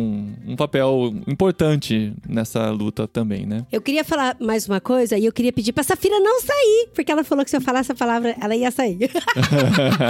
um papel importante nessa luta também, né? Eu queria falar mais uma coisa e eu queria pedir pra Safira não sair, porque ela falou que se eu falasse a palavra, ela ia sair.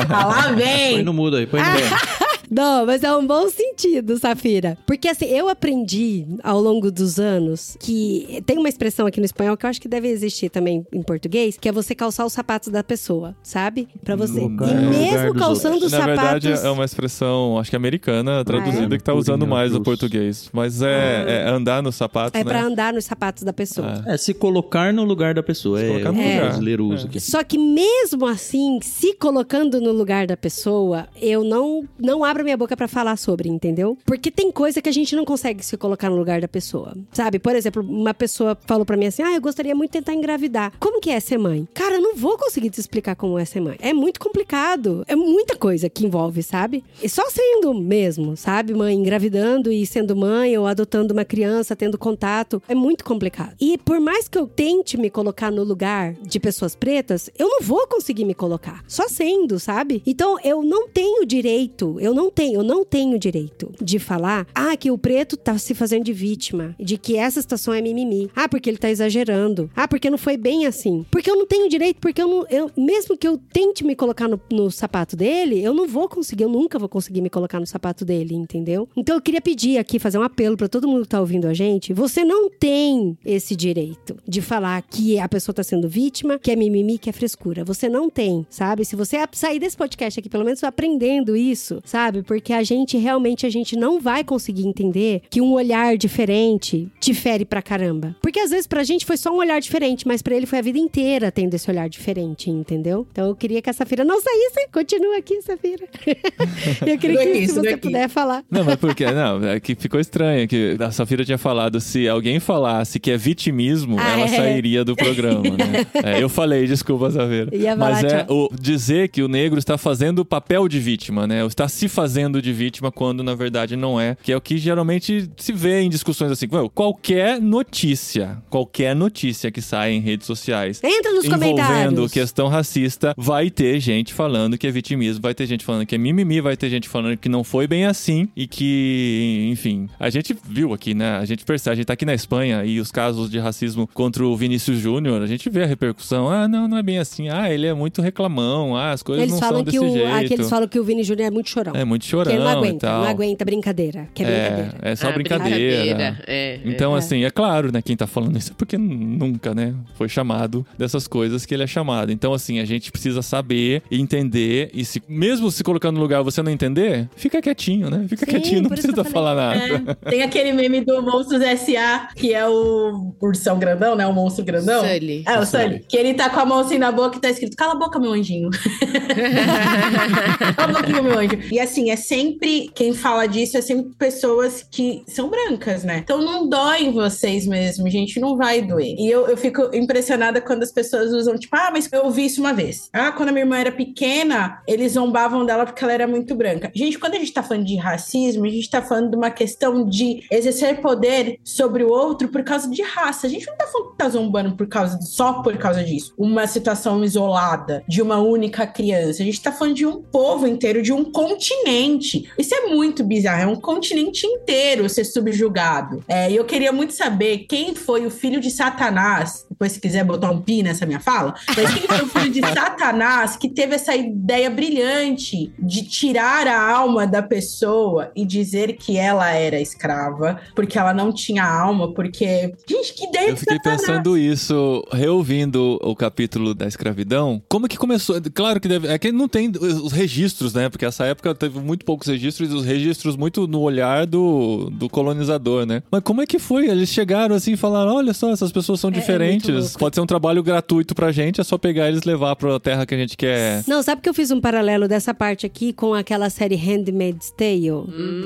Ah, lá Põe vem! no mudo aí, põe no mudo. Não, mas é um bom sentido, Safira. Porque assim, eu aprendi ao longo dos anos que tem uma expressão aqui no espanhol que eu acho que deve existir também em português, que é você calçar os sapatos da pessoa, sabe? Pra você. lugar- e mesmo calçando outros. os Na verdade, sapatos. é uma expressão, acho que americana, traduzida, Ah, é? que tá usando mais o português. Mas é, é andar nos sapatos, É né? pra andar nos sapatos da pessoa. Ah. É, se colocar no lugar da pessoa. Se é, colocar no o lugar. brasileiro usa aqui. Só que mesmo assim, se colocando no lugar da pessoa, eu não não abro minha boca pra falar sobre, entendeu? Porque tem coisa que a gente não consegue se colocar no lugar da pessoa. Sabe? Por exemplo, uma pessoa falou pra mim assim: "Ah, eu gostaria muito de tentar engravidar". Como que é ser mãe? Cara, eu não vou conseguir te explicar como é ser mãe. É muito complicado. É muita coisa que envolve, sabe? E só sendo mesmo, sabe? Mãe engravidando e sendo mãe ou adotando uma criança, tendo contato, é muito complicado. E por mais que eu tente me colocar no lugar de pessoas pretas, eu não vou conseguir me colocar. Só sendo, sabe? Então eu não tenho direito, eu não tenho, eu não tenho direito de falar, ah, que o preto tá se fazendo de vítima, de que essa situação é mimimi. Ah, porque ele tá exagerando. Ah, porque não foi bem assim. Porque eu não tenho direito, porque eu não, eu, mesmo que eu tente me colocar no, no sapato dele, eu não vou conseguir, eu nunca vou conseguir me colocar no sapato dele, entendeu? Então eu queria pedir aqui, fazer um apelo pra todo mundo que tá ouvindo a gente, você não tem esse direito de falar que a pessoa tá sendo vítima, que é mimimi, que é frescura. Você não tem, sabe? Se você sair desse podcast aqui, pelo menos aprendendo isso, sabe? Porque a gente realmente a gente não vai conseguir entender que um olhar diferente te fere pra caramba. Porque às vezes pra gente foi só um olhar diferente, mas pra ele foi a vida inteira tendo esse olhar diferente, entendeu? Então eu queria que a Safira não saísse. Continua aqui, Safira. eu queria que Daqui, se você daqui. puder falar. Não, mas por quê? Não, é que ficou estranho. Que a Safira tinha falado se alguém falasse que é vitimismo, Ah, ela é. sairia do programa, né? É, eu falei, desculpa, Safira. Ia Mas é tchau. o dizer que o negro está fazendo o papel de vítima, né? Ou Está se fazendo de vítima quando na verdade não é. Que é o que geralmente se vê em discussões assim. "Ué, Qualquer notícia, qualquer notícia que sai em redes sociais Entra nos envolvendo comentários. questão racista, vai ter gente falando que é vitimismo, vai ter gente falando que é mimimi, vai ter gente falando que não foi bem assim e que, enfim, a gente viu aqui, né? A gente percebe, a gente tá aqui na Espanha e os casos de racismo contra o Vinícius Júnior, a gente vê a repercussão. Ah, não, não é bem assim. Ah, ele é muito reclamão. Ah, as coisas Eles não falam são que desse o, jeito. aqui eles falam que o Vini Júnior é muito chorão. É muito muito chorão Que ele não e aguenta, tal. não aguenta brincadeira. Que é brincadeira. É, é só Ah, brincadeira. É, Então, é. assim, é claro, né? Quem tá falando isso é porque nunca, né? Foi chamado dessas coisas que ele é chamado. Então, assim, a gente precisa saber e entender. E se, mesmo se colocando no lugar você não entender, fica quietinho, né? Fica Sim, quietinho, não precisa falar É, nada. tem aquele meme do Monstros S.A., que é o ursão grandão, né? O monstro grandão. Sully. É, o Sully. Sully. Que ele tá com a mão assim na boca e tá escrito: Cala a boca, meu anjinho. Cala a boquinha, meu anjo. E assim, é sempre. Quem fala disso é sempre pessoas que são brancas, né? Então não dói em vocês mesmo, gente. Não vai doer. E eu, eu fico impressionada quando as pessoas usam, tipo, ah, mas eu ouvi isso uma vez. Ah, quando a minha irmã era pequena, eles zombavam dela porque ela era muito branca. Gente, quando a gente tá falando de racismo, a gente tá falando de uma questão de exercer poder sobre o outro por causa de raça. A gente não tá falando que tá zombando por causa só por causa disso. Uma situação isolada de uma única criança. A gente tá falando de um povo inteiro, de um continente. Isso é muito bizarro. É um continente inteiro ser subjugado. É, e eu queria muito saber quem foi o filho de Satanás. Depois, se quiser botar um pi nessa minha fala, mas quem foi o filho de Satanás que teve essa ideia brilhante de tirar a alma da pessoa e dizer que ela era escrava, porque ela não tinha alma, porque. Gente, que ideia Eu fiquei Satanás. pensando isso, reouvindo o capítulo da escravidão. Como que começou? Claro que deve. É que não tem os registros, né? Porque essa época teve muito poucos registros e os registros muito no olhar do, do colonizador, né? Mas como é que foi? Eles chegaram assim e falaram: olha só, essas pessoas são É- é diferentes. louco. Pode ser um trabalho gratuito pra gente, é só pegar eles e levar pra terra que a gente quer. Não, sabe que eu fiz um paralelo dessa parte aqui com aquela série Handmaid's Tale?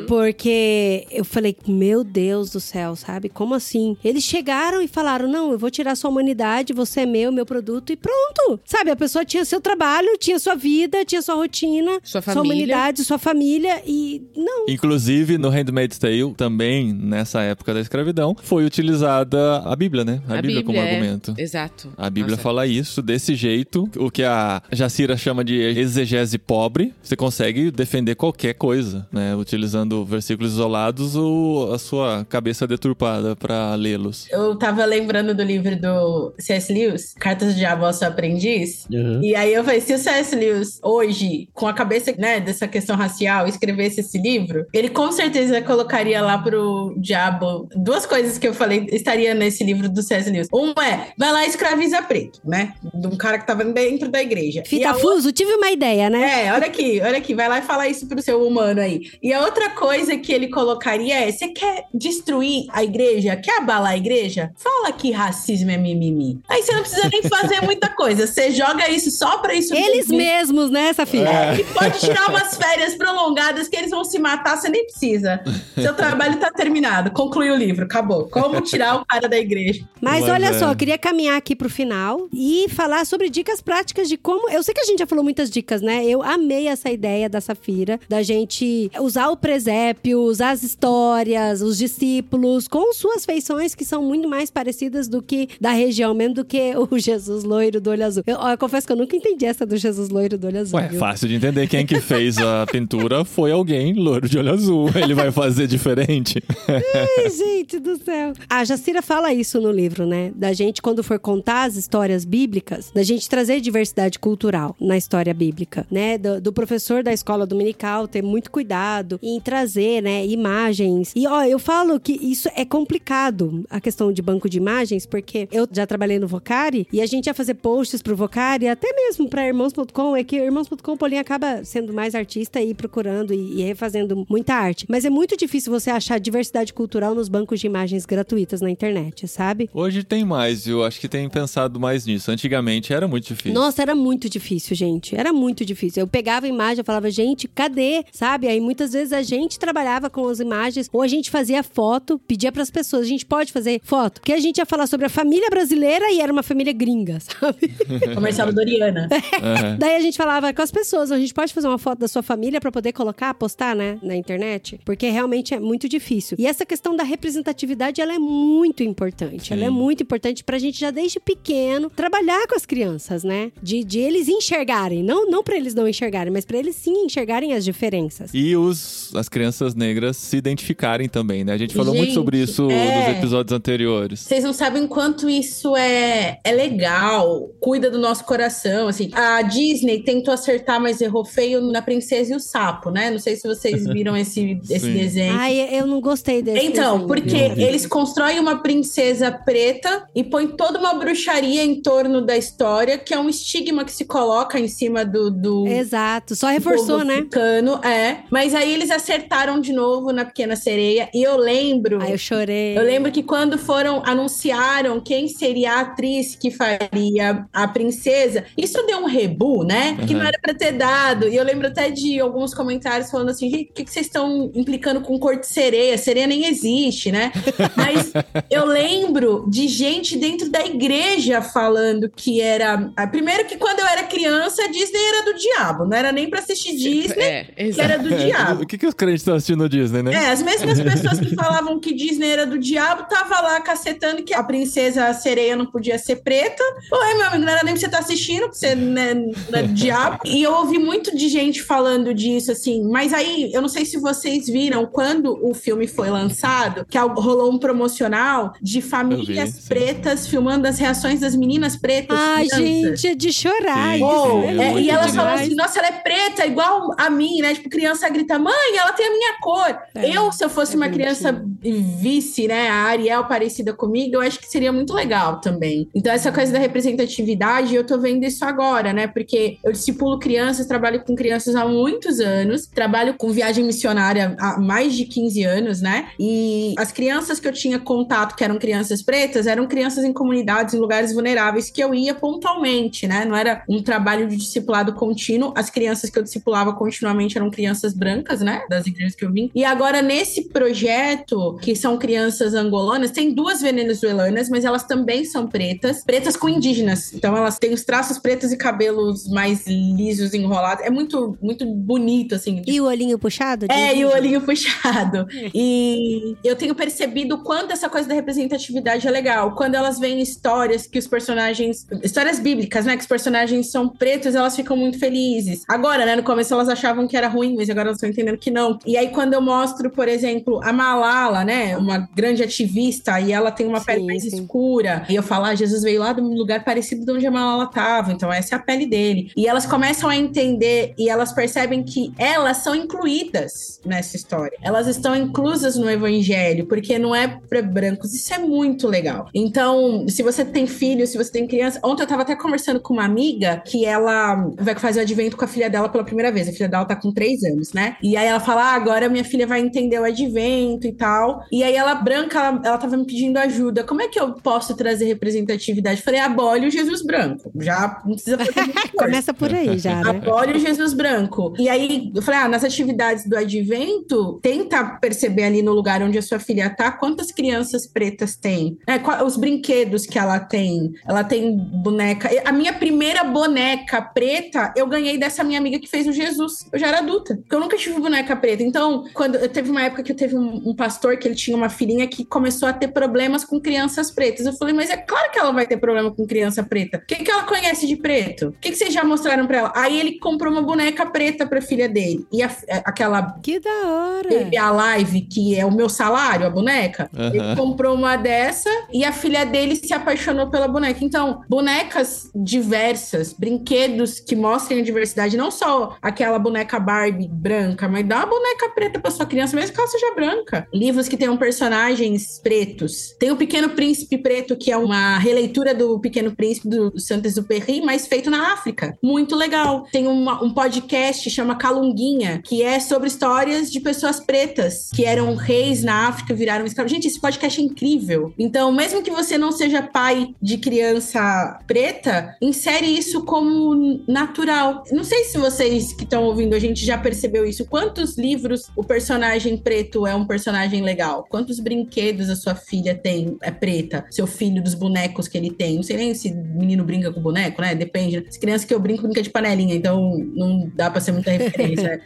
Porque eu falei, meu Deus do céu, sabe? Como assim? Eles chegaram e falaram: não, eu vou tirar sua humanidade, você é meu, meu produto, e pronto. Sabe? A pessoa tinha seu trabalho, tinha sua vida, tinha sua rotina, Sua sua família. humanidade, sua família, e não. Inclusive, no Handmaid's Tale, também, nessa época da escravidão, foi utilizada a Bíblia, né? A, Bíblia, como é. argumento. Exato. A Bíblia Nossa. fala isso desse jeito, o que a Jacira chama de exegese pobre. Você consegue defender qualquer coisa, né? Utilizando versículos isolados ou a sua cabeça deturpada pra lê-los. Eu tava lembrando do livro do C.S. Lewis, Cartas de Diabo ao seu aprendiz. Uhum. E aí eu falei, se o C.S. Lewis hoje, com a cabeça, né, dessa questão racial, escrevesse esse livro, ele com certeza colocaria lá pro diabo duas coisas que eu falei estaria nesse livro do C.S. Lewis. Um é, vai lá e escraviza preto, né? De um cara que tava dentro da igreja. Fita fuso, tive uma ideia, né? é, olha aqui, olha aqui, vai lá e fala isso pro seu humano aí. E a outra coisa que ele colocaria é: você quer destruir a igreja? Quer abalar a igreja? Fala que racismo é mimimi. Aí você não precisa nem fazer muita coisa. Você joga isso só pra isso. Eles mesmo. mesmos, né, Safia? É, e pode tirar umas férias prolongadas que eles vão se matar, você nem precisa. Seu trabalho tá terminado. Conclui o livro, acabou. Como tirar o cara da igreja? Mas, Mas olha é. só, eu queria caminhar aqui pro final e falar sobre dicas práticas de como. Eu sei que a gente já falou muitas dicas, né? Eu amei essa ideia da Safira, da gente usar o presépio, usar as histórias, os discípulos, com suas feições que são muito mais parecidas do que da região mesmo, do que o Jesus loiro do olho azul. Eu, eu confesso que eu nunca entendi essa do Jesus loiro do olho azul. Ué, viu? fácil de entender. Quem que fez a pintura foi alguém loiro de olho azul. Ele vai fazer diferente. Ai, gente do céu. A Jacira fala isso no livro, né? Da gente, quando for contar as histórias bíblicas, da gente trazer diversidade cultural na história bíblica, né? Do, do professor da escola dominical ter muito cuidado em trazer, né, imagens. E, ó, eu falo que isso é complicado, a questão de banco de imagens, porque eu já trabalhei no Vocari e a gente ia fazer posts pro Vocari, até mesmo pra irmãos.com, é que irmãos.com, Paulinho, acaba sendo mais artista e procurando e, e refazendo muita arte. Mas é muito difícil você achar diversidade cultural nos bancos de imagens gratuitas na internet, sabe? Hoje tem mais, eu acho que tem pensado mais nisso. Antigamente era muito difícil. Nossa, era muito difícil, gente. Era muito difícil. Eu pegava a imagem, eu falava, gente, cadê? Sabe? Aí muitas vezes a gente trabalhava com as imagens, ou a gente fazia foto, pedia pras pessoas, a gente pode fazer foto? Porque a gente ia falar sobre a família brasileira e era uma família gringa, sabe? Comercial Doriana. É. Daí a gente falava com as pessoas, a gente pode fazer uma foto da sua família pra poder colocar, postar, né, na internet? Porque realmente é muito difícil. E essa questão da representatividade, ela é muito importante. Ela é muito importante pra gente já desde pequeno trabalhar com as crianças, né? De, de eles enxergarem, não, não para eles não enxergarem, mas para eles sim enxergarem as diferenças. E os, as crianças negras se identificarem também, né? A gente falou Gente, muito sobre isso é. nos episódios anteriores. Vocês não sabem quanto isso é, é legal, cuida do nosso coração, assim. A Disney tentou acertar, mas errou feio na Princesa e o Sapo, né? Não sei se vocês viram esse, esse desenho. Ai, eu não gostei desse. Então, desenho. porque eles constroem uma princesa preta e põem toda uma bruxaria em torno da história, que é um estigma que se coloca em cima do, do Exato, só reforçou, né? africano, é. Mas aí eles acertaram de novo na Pequena Sereia e eu lembro Aí eu chorei. eu lembro que quando foram, anunciaram quem seria a atriz que faria a princesa, isso deu um rebu, né? Que Uhum. não era pra ter dado. E eu lembro até de alguns comentários falando assim, gente, o que, que vocês estão implicando com cor de sereia? Sereia nem existe, né? Mas eu lembro de gente dentro da igreja falando que era. ah, Primeiro que quando eu era criança, a Disney era do diabo, não era nem pra assistir Disney, É, que era do diabo. O que, que os crentes estão assistindo no Disney, né? É, as mesmas pessoas que falavam que Disney era do diabo, tava lá cacetando que a princesa a sereia não podia ser preta. Ué, meu amigo, não era nem pra você estar assistindo, porque você né, não é do diabo. E eu ouvi muito de gente falando disso, assim. Mas aí, eu não sei se vocês viram, quando o filme foi lançado, que rolou um promocional de famílias sim. pretas filmando as reações das meninas pretas. Ai, crianças. gente, é de chorar. Sim, sim, é é e elas demais. falam assim, nossa, ela é preta, igual a mim, né? Tipo, criança grita, mãe, ela tem a minha cor. É, eu, se eu fosse é uma criança e visse, né, a Ariel parecida comigo, eu acho que seria muito legal também. Então, essa coisa da representatividade, eu tô vendo isso agora, né? Porque eu discipulo crianças, trabalho com crianças há muitos anos, trabalho com viagem missionária há mais de 15 anos, né? E as crianças que eu tinha contato, que eram crianças pretas, eram crianças em comunidades, em lugares vulneráveis, que eu ia pontualmente, né? Não era um trabalho de discipulado contínuo. As crianças que eu discipulava continuamente eram crianças brancas, né? Das igrejas que eu vim. E agora, nesse projeto, que são crianças angolanas, tem duas venezuelanas, mas elas também são pretas, pretas com indígenas. Então, elas têm os traços pretos e cabelos mais lisos, enrolados. É muito, muito bonito, assim. E o olhinho puxado? É, e o olhinho puxado. E eu tenho percebido o quanto essa coisa da representatividade é legal. Quando elas veem histórias que os personagens. Histórias bíblicas, né? Que os personagens são pretos, elas ficam muito felizes. Agora, né? No começo elas achavam que era ruim, mas agora elas estão entendendo que não. E aí, quando eu mostro, por exemplo, a Malala, né? Uma grande ativista, e ela tem uma Sim, pele mais sim. escura. E eu falo, ah, Jesus veio lá de um lugar parecido de onde a Malala tava. Então, essa é a pele dele. E elas começam a entender e elas percebem que elas são incluídas nessa história. Elas estão inclusas no evangelho, porque não é para brancos. Isso é muito legal. Então, se você tem filho, se você tem criança. Ontem eu tava até conversando com uma amiga que ela vai fazer o advento com a filha dela pela primeira vez. A filha dela tá com três anos, né? E aí ela fala: ah, agora minha filha vai entender o advento e tal. E aí ela, branca, ela, ela tava me pedindo ajuda. Como é que eu posso trazer representatividade? Eu falei: abole o Jesus branco. Já não precisa fazer. Começa por aí já, né? Abole o Jesus branco. E aí, eu falei, ah, nas atividades do advento, tenta perceber ali no lugar onde a sua filha tá, quantas crianças pretas tem. É, qual- os brinquedos que ela tem. Ela tem boneca. A minha primeira boneca preta, eu ganhei dessa minha amiga que fez o Jesus. Eu já era adulta. Porque eu nunca tive boneca preta. Então, quando eu teve uma época que eu teve um, um pastor que ele tinha uma filhinha que começou a ter problemas com crianças pretas. Eu falei, mas é claro que ela vai ter problema com criança preta. O que, que ela conhece de preto? O que, que vocês já mostraram pra ela? Aí ele comprou uma boneca preta pra filha dele. E a- aquela Que da hora. Baby Alive, que é o meu salário, a boneca. Aham. Ele comprou uma dessa e a filha dele se apaixonou pela boneca. Então, bonecas diversas, brinquedos que mostrem a diversidade, não só aquela boneca Barbie branca, mas dá uma boneca preta pra sua criança, mesmo que ela seja branca. Livros que tenham personagens pretos. Tem o Pequeno Príncipe Preto, que é uma releitura do Pequeno Príncipe do Saint-Exupéry, mas feito na África. Muito legal. Tem uma- um podcast chama Calunguinha, que é sobre histórias de pessoas pretas que eram reis na África, viraram escravos. Gente, esse podcast é incrível. Então, mesmo que você não seja pai de criança preta, insere isso como natural. Não sei se vocês que estão ouvindo a gente já percebeu isso. Quantos livros o personagem preto é um personagem legal? Quantos brinquedos a sua filha tem é preta? Seu filho dos bonecos que ele tem? Não sei nem se menino brinca com boneco, né? Depende. As crianças que eu brinco brinca de panelinha, então não dá pra ser muita referência.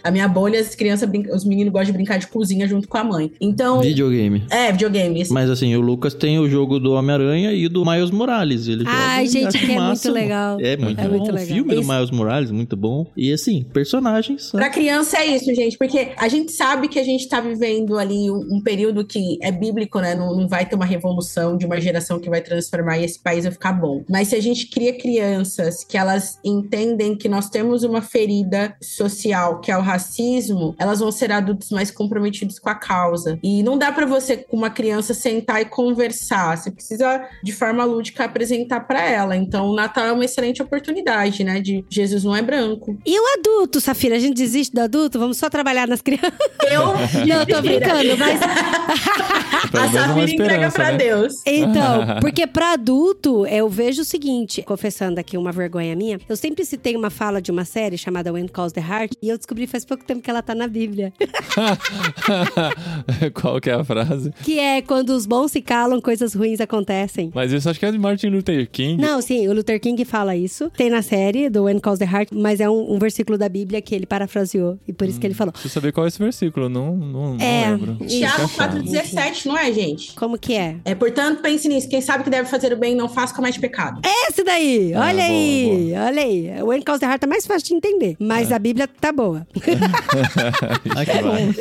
A minha bolha, as crianças brincam, os meninos gostam de brincar de cozinha junto com a mãe. Então, Videogame. é, videogame. Mas assim, o Lucas tem o jogo do Homem-Aranha e do Miles Morales. Ele Ai, joga, gente, que é muito legal. É muito É bom. muito O legal. filme do Esse- Miles Morales, muito bom. E assim, personagens. Pra criança é isso, gente, porque a gente sabe que a gente tá vivendo ali um, um período que é bíblico, né? Não, não vai ter uma revolução de uma geração que vai transformar e esse país vai ficar bom. Mas se a gente cria crianças que elas entendem que nós temos uma ferida social, que é o racismo, elas vão ser adultos mais comprometidos com a causa. E não dá pra você, com uma criança, sentar e conversar. Você precisa, de forma lúdica, apresentar pra ela. Então, o Natal é uma excelente oportunidade, né? De Jesus não é branco. E o adulto, Safira? A gente desiste do adulto? Vamos só trabalhar nas crianças? Eu Não, tô brincando, mas. A Safira entrega pra né? Deus. Então, porque pra adulto, eu vejo o seguinte, confessando aqui uma vergonha minha, eu sempre citei uma fala de uma série chamada When Calls the Heart, e eu descobri faz pouco tempo que ela tá na Bíblia. Qual que é a frase? Que é quando os bons se calam, coisas ruins acontecem. Mas isso acho que é de Martin Luther King. Não, sim, o Luther King fala isso. Tem na série do When Calls the Heart, mas é um, um versículo da Bíblia que ele parafraseou. E por isso que ele falou. Preciso saber qual é esse versículo. Não, não, É. não lembro. Tiago Fica chato. 4,17, não é, gente? Como que é? É, portanto, pense nisso. Quem sabe que deve fazer o bem, não faz comete pecado. Esse daí! Ah, Olha boa, aí! Olha aí. O When Calls the Heart é mais fácil de entender. Mas É. a Bíblia tá boa. Ah, que bom.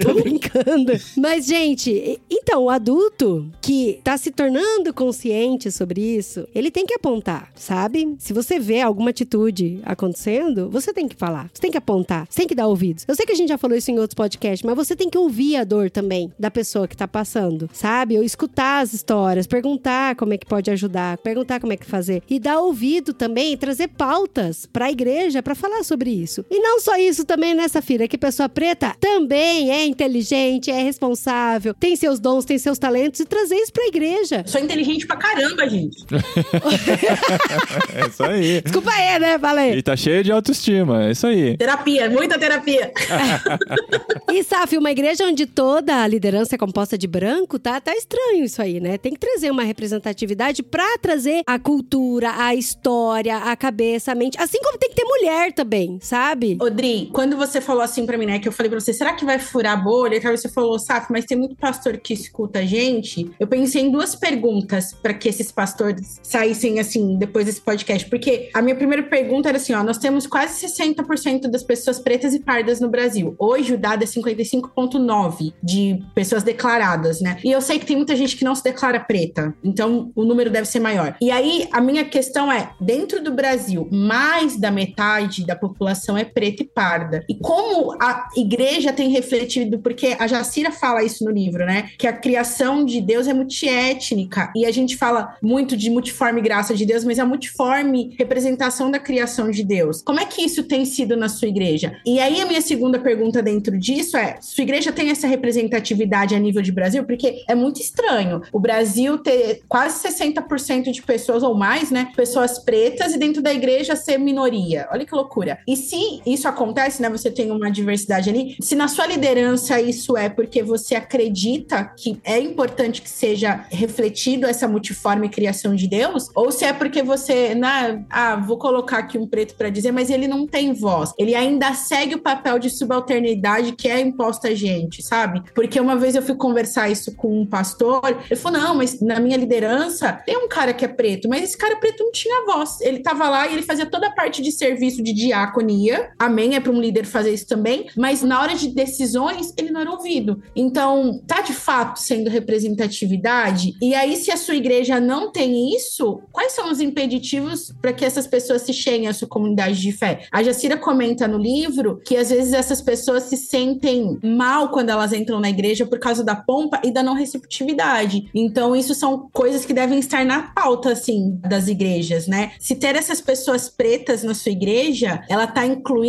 Tô brincando. Mas, gente, então, o adulto que tá se tornando consciente sobre isso, ele tem que apontar, sabe? Se você vê alguma atitude acontecendo, você tem que falar. Você tem que apontar. Você tem que dar ouvidos. Eu sei que a gente já falou isso em outros podcasts, mas você tem que ouvir a dor também da pessoa que tá passando, sabe? Ou escutar as histórias, perguntar como é que pode ajudar, perguntar como é que fazer. E dar ouvido também, trazer pautas pra igreja pra falar sobre isso. E não só isso também nessa fila, que pessoa preta também é inteligente, é responsável, tem seus dons, tem seus talentos e trazer isso pra igreja. Sou inteligente pra caramba, gente. É isso aí. Desculpa aí, né? Falei. E tá cheio de autoestima. É isso aí. Terapia, muita terapia. E, Saf, uma igreja onde toda a liderança é composta de branco, tá, tá estranho isso aí, né? Tem que trazer uma representatividade pra trazer a cultura, a história, a cabeça, a mente. Assim como tem que ter mulher também, sabe? Odri, quando você falou assim pra mim, né, que eu falei pra você, será que vai furar a bolha? E você falou, Saf, mas tem muito pastor que escuta a gente. Eu pensei em duas perguntas pra que esses pastores saíssem assim depois desse podcast, porque a minha primeira pergunta era assim, ó, nós temos quase 60% das pessoas pretas e pardas no Brasil. Hoje o dado é 55.9 de pessoas declaradas, né? E eu sei que tem muita gente que não se declara preta, então o número deve ser maior. E aí a minha questão é, dentro do Brasil, mais da metade da população é preta e parda. E como a igreja tem refletido, porque a Jacira fala isso no livro, né? Que a criação de Deus é multiétnica. E a gente fala muito de multiforme graça de Deus, mas a multiforme representação da criação de Deus. Como é que isso tem sido na sua igreja? E aí a minha segunda pergunta dentro disso é: sua igreja tem essa representatividade a nível de Brasil? Porque é muito estranho o Brasil ter quase 60% de pessoas ou mais, né? Pessoas pretas e dentro da igreja ser minoria. Olha que loucura. E se isso acontece, né? Você tem uma diversidade ali. Se na sua liderança isso é porque você acredita que é importante que seja refletido essa multiforme criação de Deus, ou se é porque você, né, ah, vou colocar aqui um preto para dizer, mas ele não tem voz. Ele ainda segue o papel de subalternidade que é imposta a gente, sabe? Porque uma vez eu fui conversar isso com um pastor, ele falou: "Não, mas na minha liderança tem um cara que é preto, mas esse cara preto não tinha voz. Ele tava lá e ele fazia toda a parte de serviço de diaconia. Amém, é para um líder fazer isso também, mas na hora de decisões ele não era ouvido. Então, tá de fato sendo representatividade? E aí se a sua igreja não tem isso, quais são os impeditivos para que essas pessoas se cheguem à sua comunidade de fé? A Jacira comenta no livro que às vezes essas pessoas se sentem mal quando elas entram na igreja por causa da pompa e da não receptividade. Então, isso são coisas que devem estar na pauta, assim, das igrejas, né? Se ter essas pessoas pretas na sua igreja, ela tá incluindo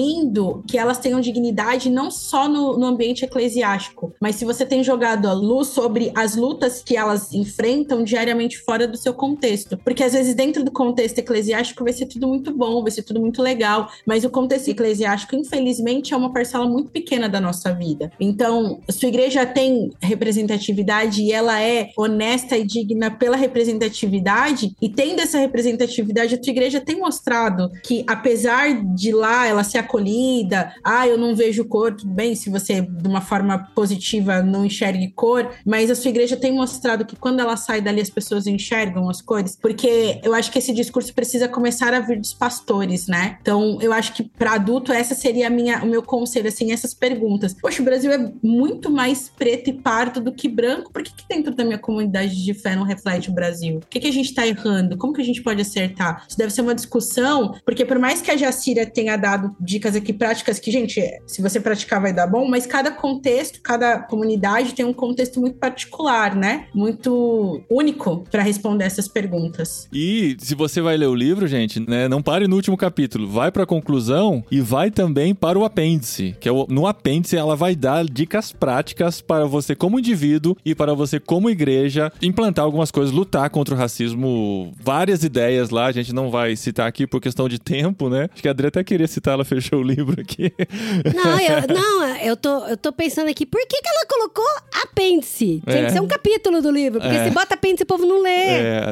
que elas tenham dignidade não só no, no ambiente eclesiástico, mas se você tem jogado a luz sobre as lutas que elas enfrentam diariamente fora do seu contexto. Porque às vezes dentro do contexto eclesiástico vai ser tudo muito bom, vai ser tudo muito legal, mas o contexto eclesiástico, infelizmente, é uma parcela muito pequena da nossa vida. Então, sua igreja tem representatividade e ela é honesta e digna pela representatividade, e tendo essa representatividade, a tua igreja tem mostrado que, apesar de lá ela ser acolhida, ah, eu não vejo cor, tudo bem, se você, de uma forma positiva, não enxergue cor, mas a sua igreja tem mostrado que quando ela sai dali as pessoas enxergam as cores, porque eu acho que esse discurso precisa começar a vir dos pastores, né? Então, eu acho que para adulto essa seria minha, o meu conselho, assim, essas perguntas. Poxa, o Brasil é muito mais preto e pardo do que branco, por que, que dentro da minha comunidade de fé não reflete o Brasil? O que, que a gente tá errando? Como que a gente pode acertar? Isso deve ser uma discussão, porque por mais que a Jacira tenha dado dicas aqui práticas que, gente, se você praticar vai dar bom, mas cada contexto, cada comunidade tem um contexto muito particular, né? Muito único para responder essas perguntas. E se você vai ler o livro, gente, né, não pare no último capítulo, vai para a conclusão e vai também para o apêndice, que é o, no apêndice ela vai dar dicas práticas para você como indivíduo e para você como igreja implantar algumas coisas, lutar contra o racismo, várias ideias lá, a gente não vai citar aqui por questão de tempo, né? Acho que a Adri até queria citar, ela fechou o livro aqui. Não, eu, não, eu, tô, eu tô pensando aqui, por que, que ela colocou apêndice? Tinha É. que ser um capítulo do livro, porque É. se bota apêndice o povo não lê. É,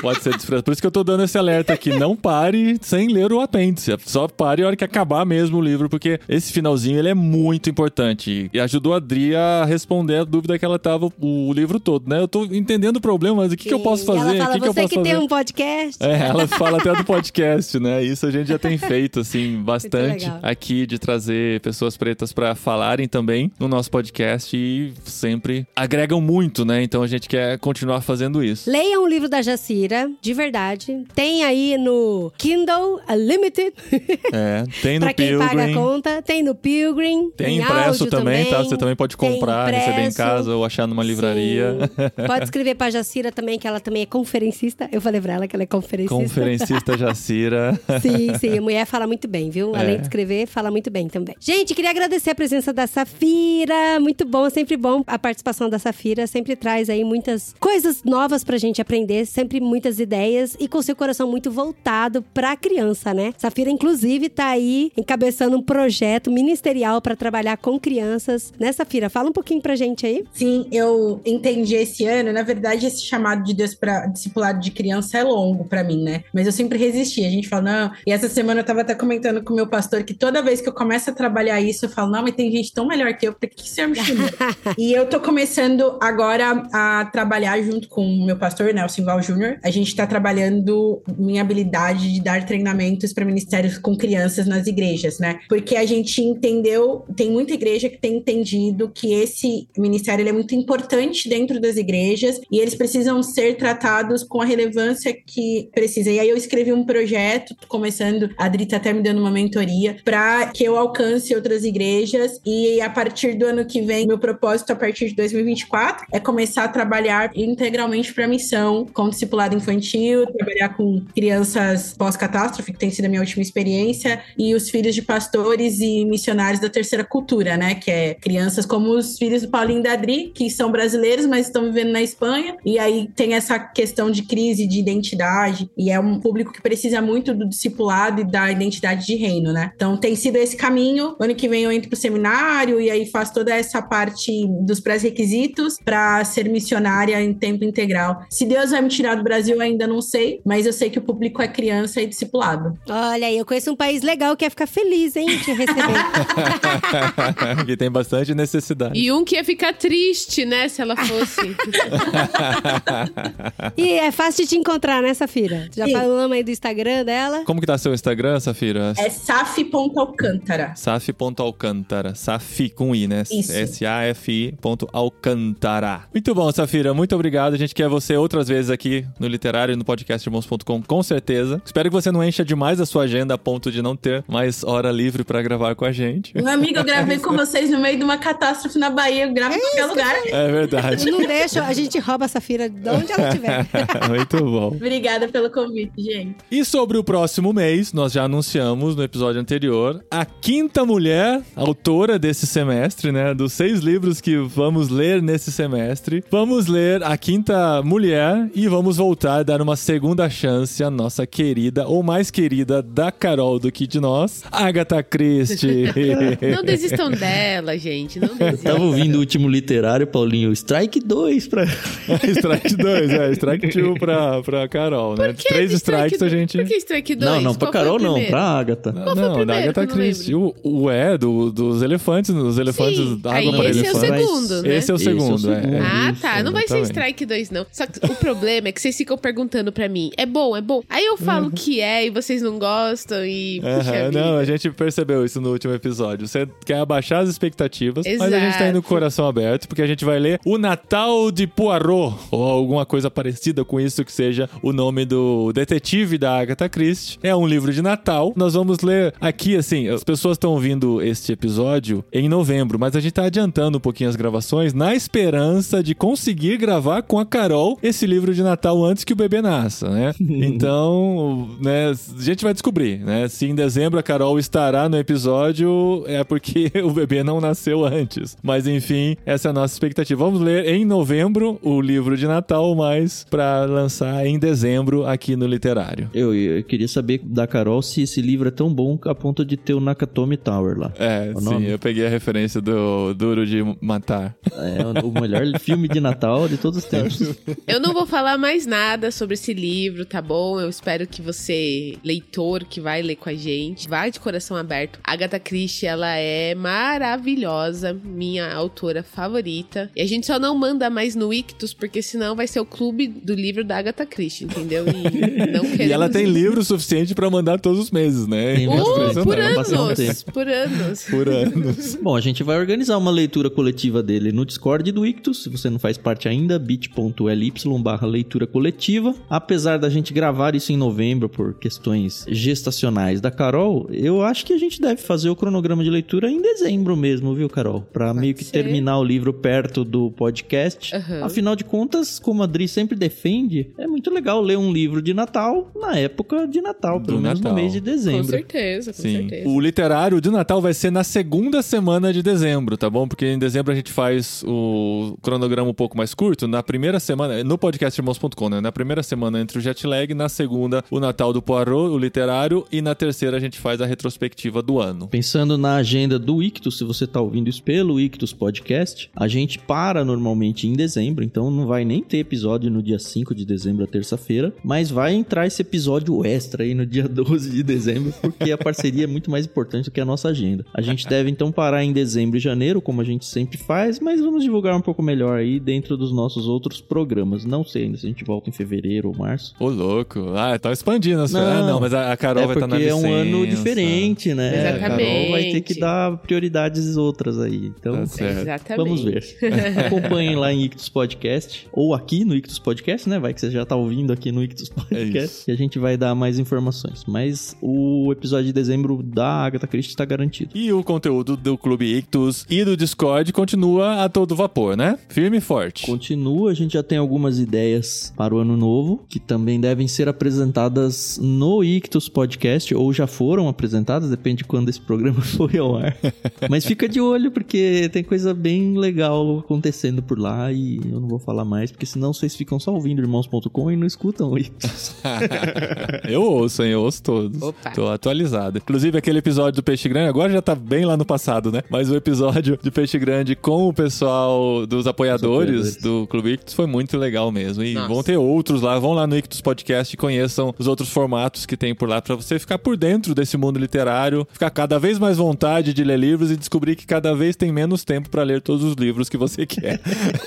pode ser desprezado. Por isso que eu tô dando esse alerta aqui. Não pare sem ler o apêndice. Só pare a hora que acabar mesmo o livro, porque esse finalzinho ele é muito importante. E ajudou a Adri a responder a dúvida que ela tava o livro todo, né? Eu tô entendendo o problema, mas o que, que eu posso fazer? Ela O fala, que, que eu você posso que fazer? tem um podcast. É, ela fala até do podcast, né? Isso a gente já tem feito, assim, bastante legal. aqui de trazer pessoas pretas pra falarem também no nosso podcast e sempre agregam muito, né? Então a gente quer continuar fazendo isso. Leiam o livro da Jacira, de verdade. Tem aí no Kindle Unlimited, É, tem no pra quem paga a Pilgrim. conta. Tem no Pilgrim. Tem em impresso áudio também, tá? Você também pode comprar, receber em casa ou achar numa livraria. Sim. Pode escrever pra Jacira também, que ela também é conferencista. Eu falei pra ela que ela é conferencista. Conferencista Jacira. Sim, sim. A mulher fala muito bem, viu? É. Além de escrever, fala muito bem também. Gente, queria agradecer a presença da Safira. Muito bom, sempre bom. A participação da Safira sempre traz aí muitas coisas novas pra gente aprender, sempre muitas ideias e com seu coração muito voltado pra criança, né? Safira, inclusive, tá aí encabeçando um projeto ministerial pra trabalhar com crianças. Né, Safira? Fala um pouquinho pra gente aí. Sim, eu entendi esse ano. Na verdade, esse chamado de Deus para discipulado de criança é longo pra mim, né? Mas eu sempre resisti. A gente fala, não. E essa semana eu tava até comentando com o meu pastor que toda vez que eu começo a trabalhar isso, eu falo, não, mas tem gente tão melhor que eu, por que que o senhor me chamou? e eu tô começando agora a trabalhar junto com o meu pastor, né, o Simval Júnior. A gente tá trabalhando minha habilidade de dar treinamentos para ministérios com crianças nas igrejas, né? Porque a gente entendeu, tem muita igreja que tem entendido que esse ministério é muito importante dentro das igrejas e eles precisam ser tratados com a relevância que precisa. E aí eu escrevi um projeto, começando, a Adri tá até me dando uma mentoria, para que eu alcance outras igrejas e a partir do ano que vem, meu propósito a partir de 2024 é começar a trabalhar integralmente para missão com discipulado infantil, trabalhar com crianças pós-catástrofe, que tem sido a minha última experiência, e os filhos de pastores e missionários da terceira cultura, né? Que é crianças como os filhos do Paulinho e da Adri, que são brasileiros, mas estão vivendo na Espanha. E aí tem essa questão de crise de identidade, e é um público que precisa muito do discipulado e da identidade de reino, né? Então tem sido esse caminho. Ano que vem eu entro pro seminário e aí faço toda essa parte dos pré-requisitos para ser missionária em tempo integral. Se Deus vai me tirar do Brasil, eu ainda não sei, mas eu sei que o público é criança e discipulado. Olha aí, eu conheço um país legal que ia ficar feliz, hein, te receber. que tem bastante necessidade. E um que ia ficar triste, né, se ela fosse. e é fácil de te encontrar, né, Safira? Já Sim. falamos aí do Instagram dela. Como que tá seu Instagram, Safira? É saf.alcântara. Saf.alcântara. Safi com I, né? Isso. S-A-F-I Alcântara. Muito bom, Safira. Muito obrigado. A gente quer você outras vezes aqui no Literário e no podcast irmãos.com, com certeza. Espero que você não encha demais a sua agenda a ponto de não ter mais hora livre pra gravar com a gente. Meu amigo, eu gravei com vocês no meio de uma catástrofe na Bahia. Eu gravo em qualquer lugar. É verdade. Não deixa, a gente rouba a Safira de onde ela estiver. Muito bom. Obrigada pelo convite, gente. E sobre o próximo mês, nós já anunciamos no episódio anterior a quinta mulher autora desse semestre, né? Dos seis livros que vamos ler nesse semestre. Vamos ler a quinta mulher e vamos voltar a dar uma segunda chance à nossa querida, ou mais querida da Carol do que de nós, Agatha Christie. Não desistam dela, gente. Não Tava desistam. ouvindo o último literário, Paulinho. Strike 2 pra. strike 2, é. Strike 2 pra, pra Carol, né? Três strikes a gente. Por que Strike 2? Não, não, pra Qual Carol não, pra Agatha. Qual foi o não, da Agatha Christie. O, o é do, dos elefantes, os elefantes Sim, da aí água para esse é segundo, né? Esse é o Esse é o segundo, é. segundo. é. Ah, tá. Não vai ser. Strike 2 não. Só que o problema é que vocês ficam perguntando pra mim, é bom, é bom? Aí eu falo que é e vocês não gostam e... vida. não, a gente percebeu isso no último episódio. Você quer abaixar as expectativas, mas a gente tá indo com o Exato. coração aberto, porque a gente vai ler O Natal de Poirot, ou alguma coisa parecida com isso que seja o nome do detetive da Agatha Christie. É um livro de Natal. Nós vamos ler aqui, assim, as pessoas estão ouvindo este episódio em novembro, mas a gente tá adiantando um pouquinho as gravações na esperança de conseguir gravar com a Carol esse livro de Natal antes que o bebê nasça, né? Então, né, a gente vai descobrir, né? Se em dezembro a Carol estará no episódio, é porque o bebê não nasceu antes. Mas enfim, essa é a nossa expectativa. Vamos ler em novembro o livro de Natal, mas para lançar em dezembro aqui no literário. Eu, eu queria saber da Carol se esse livro é tão bom a ponto de ter o Nakatomi Tower lá. É, O sim, nome? eu peguei a referência do Duro de Matar. É o melhor filme de Natal de todos os tempos. Eu não vou falar mais nada sobre esse livro, tá bom? Eu espero que você, leitor que vai ler com a gente, vá de coração aberto. A Agatha Christie, ela é maravilhosa, minha autora favorita. E a gente só não manda mais no Ictus, porque senão vai ser o clube do livro da Agatha Christie, entendeu? E. E ela tem livro suficiente para mandar todos os meses, né? Tem Uh, por um anos, tempo. por anos. Por anos. Bom, a gente vai organizar uma leitura coletiva dele no Discord do Ictus. Se você não faz parte ainda, bit.ly barra leitura coletiva. Apesar da gente gravar isso em novembro por questões gestacionais da Carol, eu acho que a gente deve fazer o cronograma de leitura em dezembro mesmo, viu, Carol? Pra meio que ser. terminar o livro perto do podcast. Aham. Afinal de contas, como a Adri sempre defende, é muito legal ler um livro de Natal na época de Natal, Do pelo menos Natal. no mês de Com dezembro. certeza, com Sim. certeza. O literário de Natal vai ser na segunda semana de dezembro, tá bom? Porque em dezembro a gente faz o cronograma um pouco mais curto. Na primeira semana, no podcastirmãos.com, né? Na primeira semana entre o jet lag, na segunda o Natal do Poirot, o literário, e na terceira a gente faz a retrospectiva do ano. Pensando na agenda do Ictus, se você tá ouvindo isso pelo Ictus Podcast, a gente para normalmente em dezembro, então não vai nem ter episódio no dia 5 de dezembro, a terça-feira, mas vai entrar esse episódio extra aí no dia 12 de dezembro, porque a parceria é muito mais importante do que a nossa agenda. A gente deve então parar em dezembro e janeiro, como a gente sempre faz, mas vamos divulgar um pouco melhor aí dentro dos nossos outros programas. Não sei ainda se a gente volta em fevereiro ou março. Ô, louco. Ah, tá expandindo as Não. Ah, não, mas a Carol é vai estar porque na é um ano licença. diferente, né? A Carol vai ter que Exatamente. dar prioridades outras aí. Então, Tá certo. Exatamente. Vamos ver. Acompanhem lá em Ictus Podcast, ou aqui no Ictus Podcast, né? Vai que você já tá ouvindo aqui no Ictus Podcast, É isso. e a gente vai dar mais informações. Mas o episódio de dezembro da Agatha Christie está garantido. E o conteúdo do Clube Ictus e do Discord continua a todo vapor, né? Firme e forte. Continua, a gente já tem algumas ideias para o ano novo, que também devem ser apresentadas no Ictus Podcast, ou já foram apresentadas, depende de quando esse programa foi ao ar. Mas fica de olho, porque tem coisa bem legal acontecendo por lá, e eu não vou falar mais, porque senão vocês ficam só ouvindo irmãos.com e não escutam o Ictus. eu ouço, hein? Eu ouço todos. Opa. Tô atualizado. Inclusive, aquele episódio do Peixe Grande, agora já tá bem lá no passado, né? Mas o episódio de Peixe Grande com o pessoal dos apoiadores, apoiadores. do Clube Ictus foi muito legal mesmo. E Nossa. vão ter outros lá. Vão lá no Ictus Podcast e conheçam os outros formatos que tem por lá pra você ficar por dentro desse mundo literário, ficar cada vez mais vontade de ler livros e descobrir que cada vez tem menos tempo pra ler todos os livros que você quer.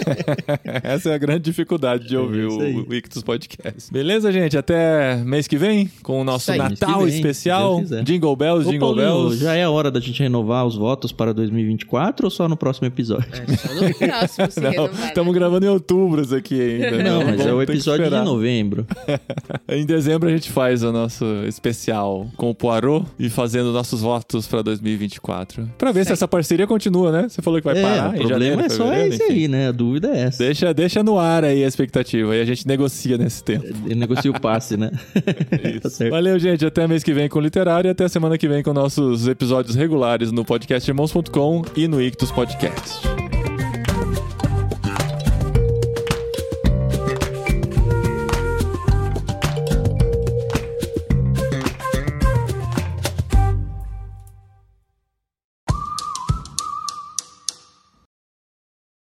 Essa é a grande dificuldade de ouvir aí. o, Ictus Podcast. Beleza, gente? Até mês que vem com o nosso aí. Natal especial. quiser. Jingle Bells, Ô, Jingle Paulinho, Bells. já é a hora da gente renovar os votos para 2024 ou só no próximo episódio? É, só no próximo se Não, renovar, estamos né? gravando em outubro isso aqui ainda. Não, mas é o episódio de novembro. Em dezembro a gente faz o nosso especial com o Poirot e fazendo nossos votos pra 2024. Pra ver se Certo. essa parceria continua, né? Você falou que vai é, parar o em problema janeiro, é só fevereiro, esse enfim. aí, né? A dúvida é essa. Deixa, deixa no ar aí a expectativa e a gente negocia nesse tempo. Eu negocio o passe, né? tá. Valeu, gente. Até mês que vem com o Literário e até semana que vem com nossos episódios regulares no podcast irmãos.com e no Ictus Podcast.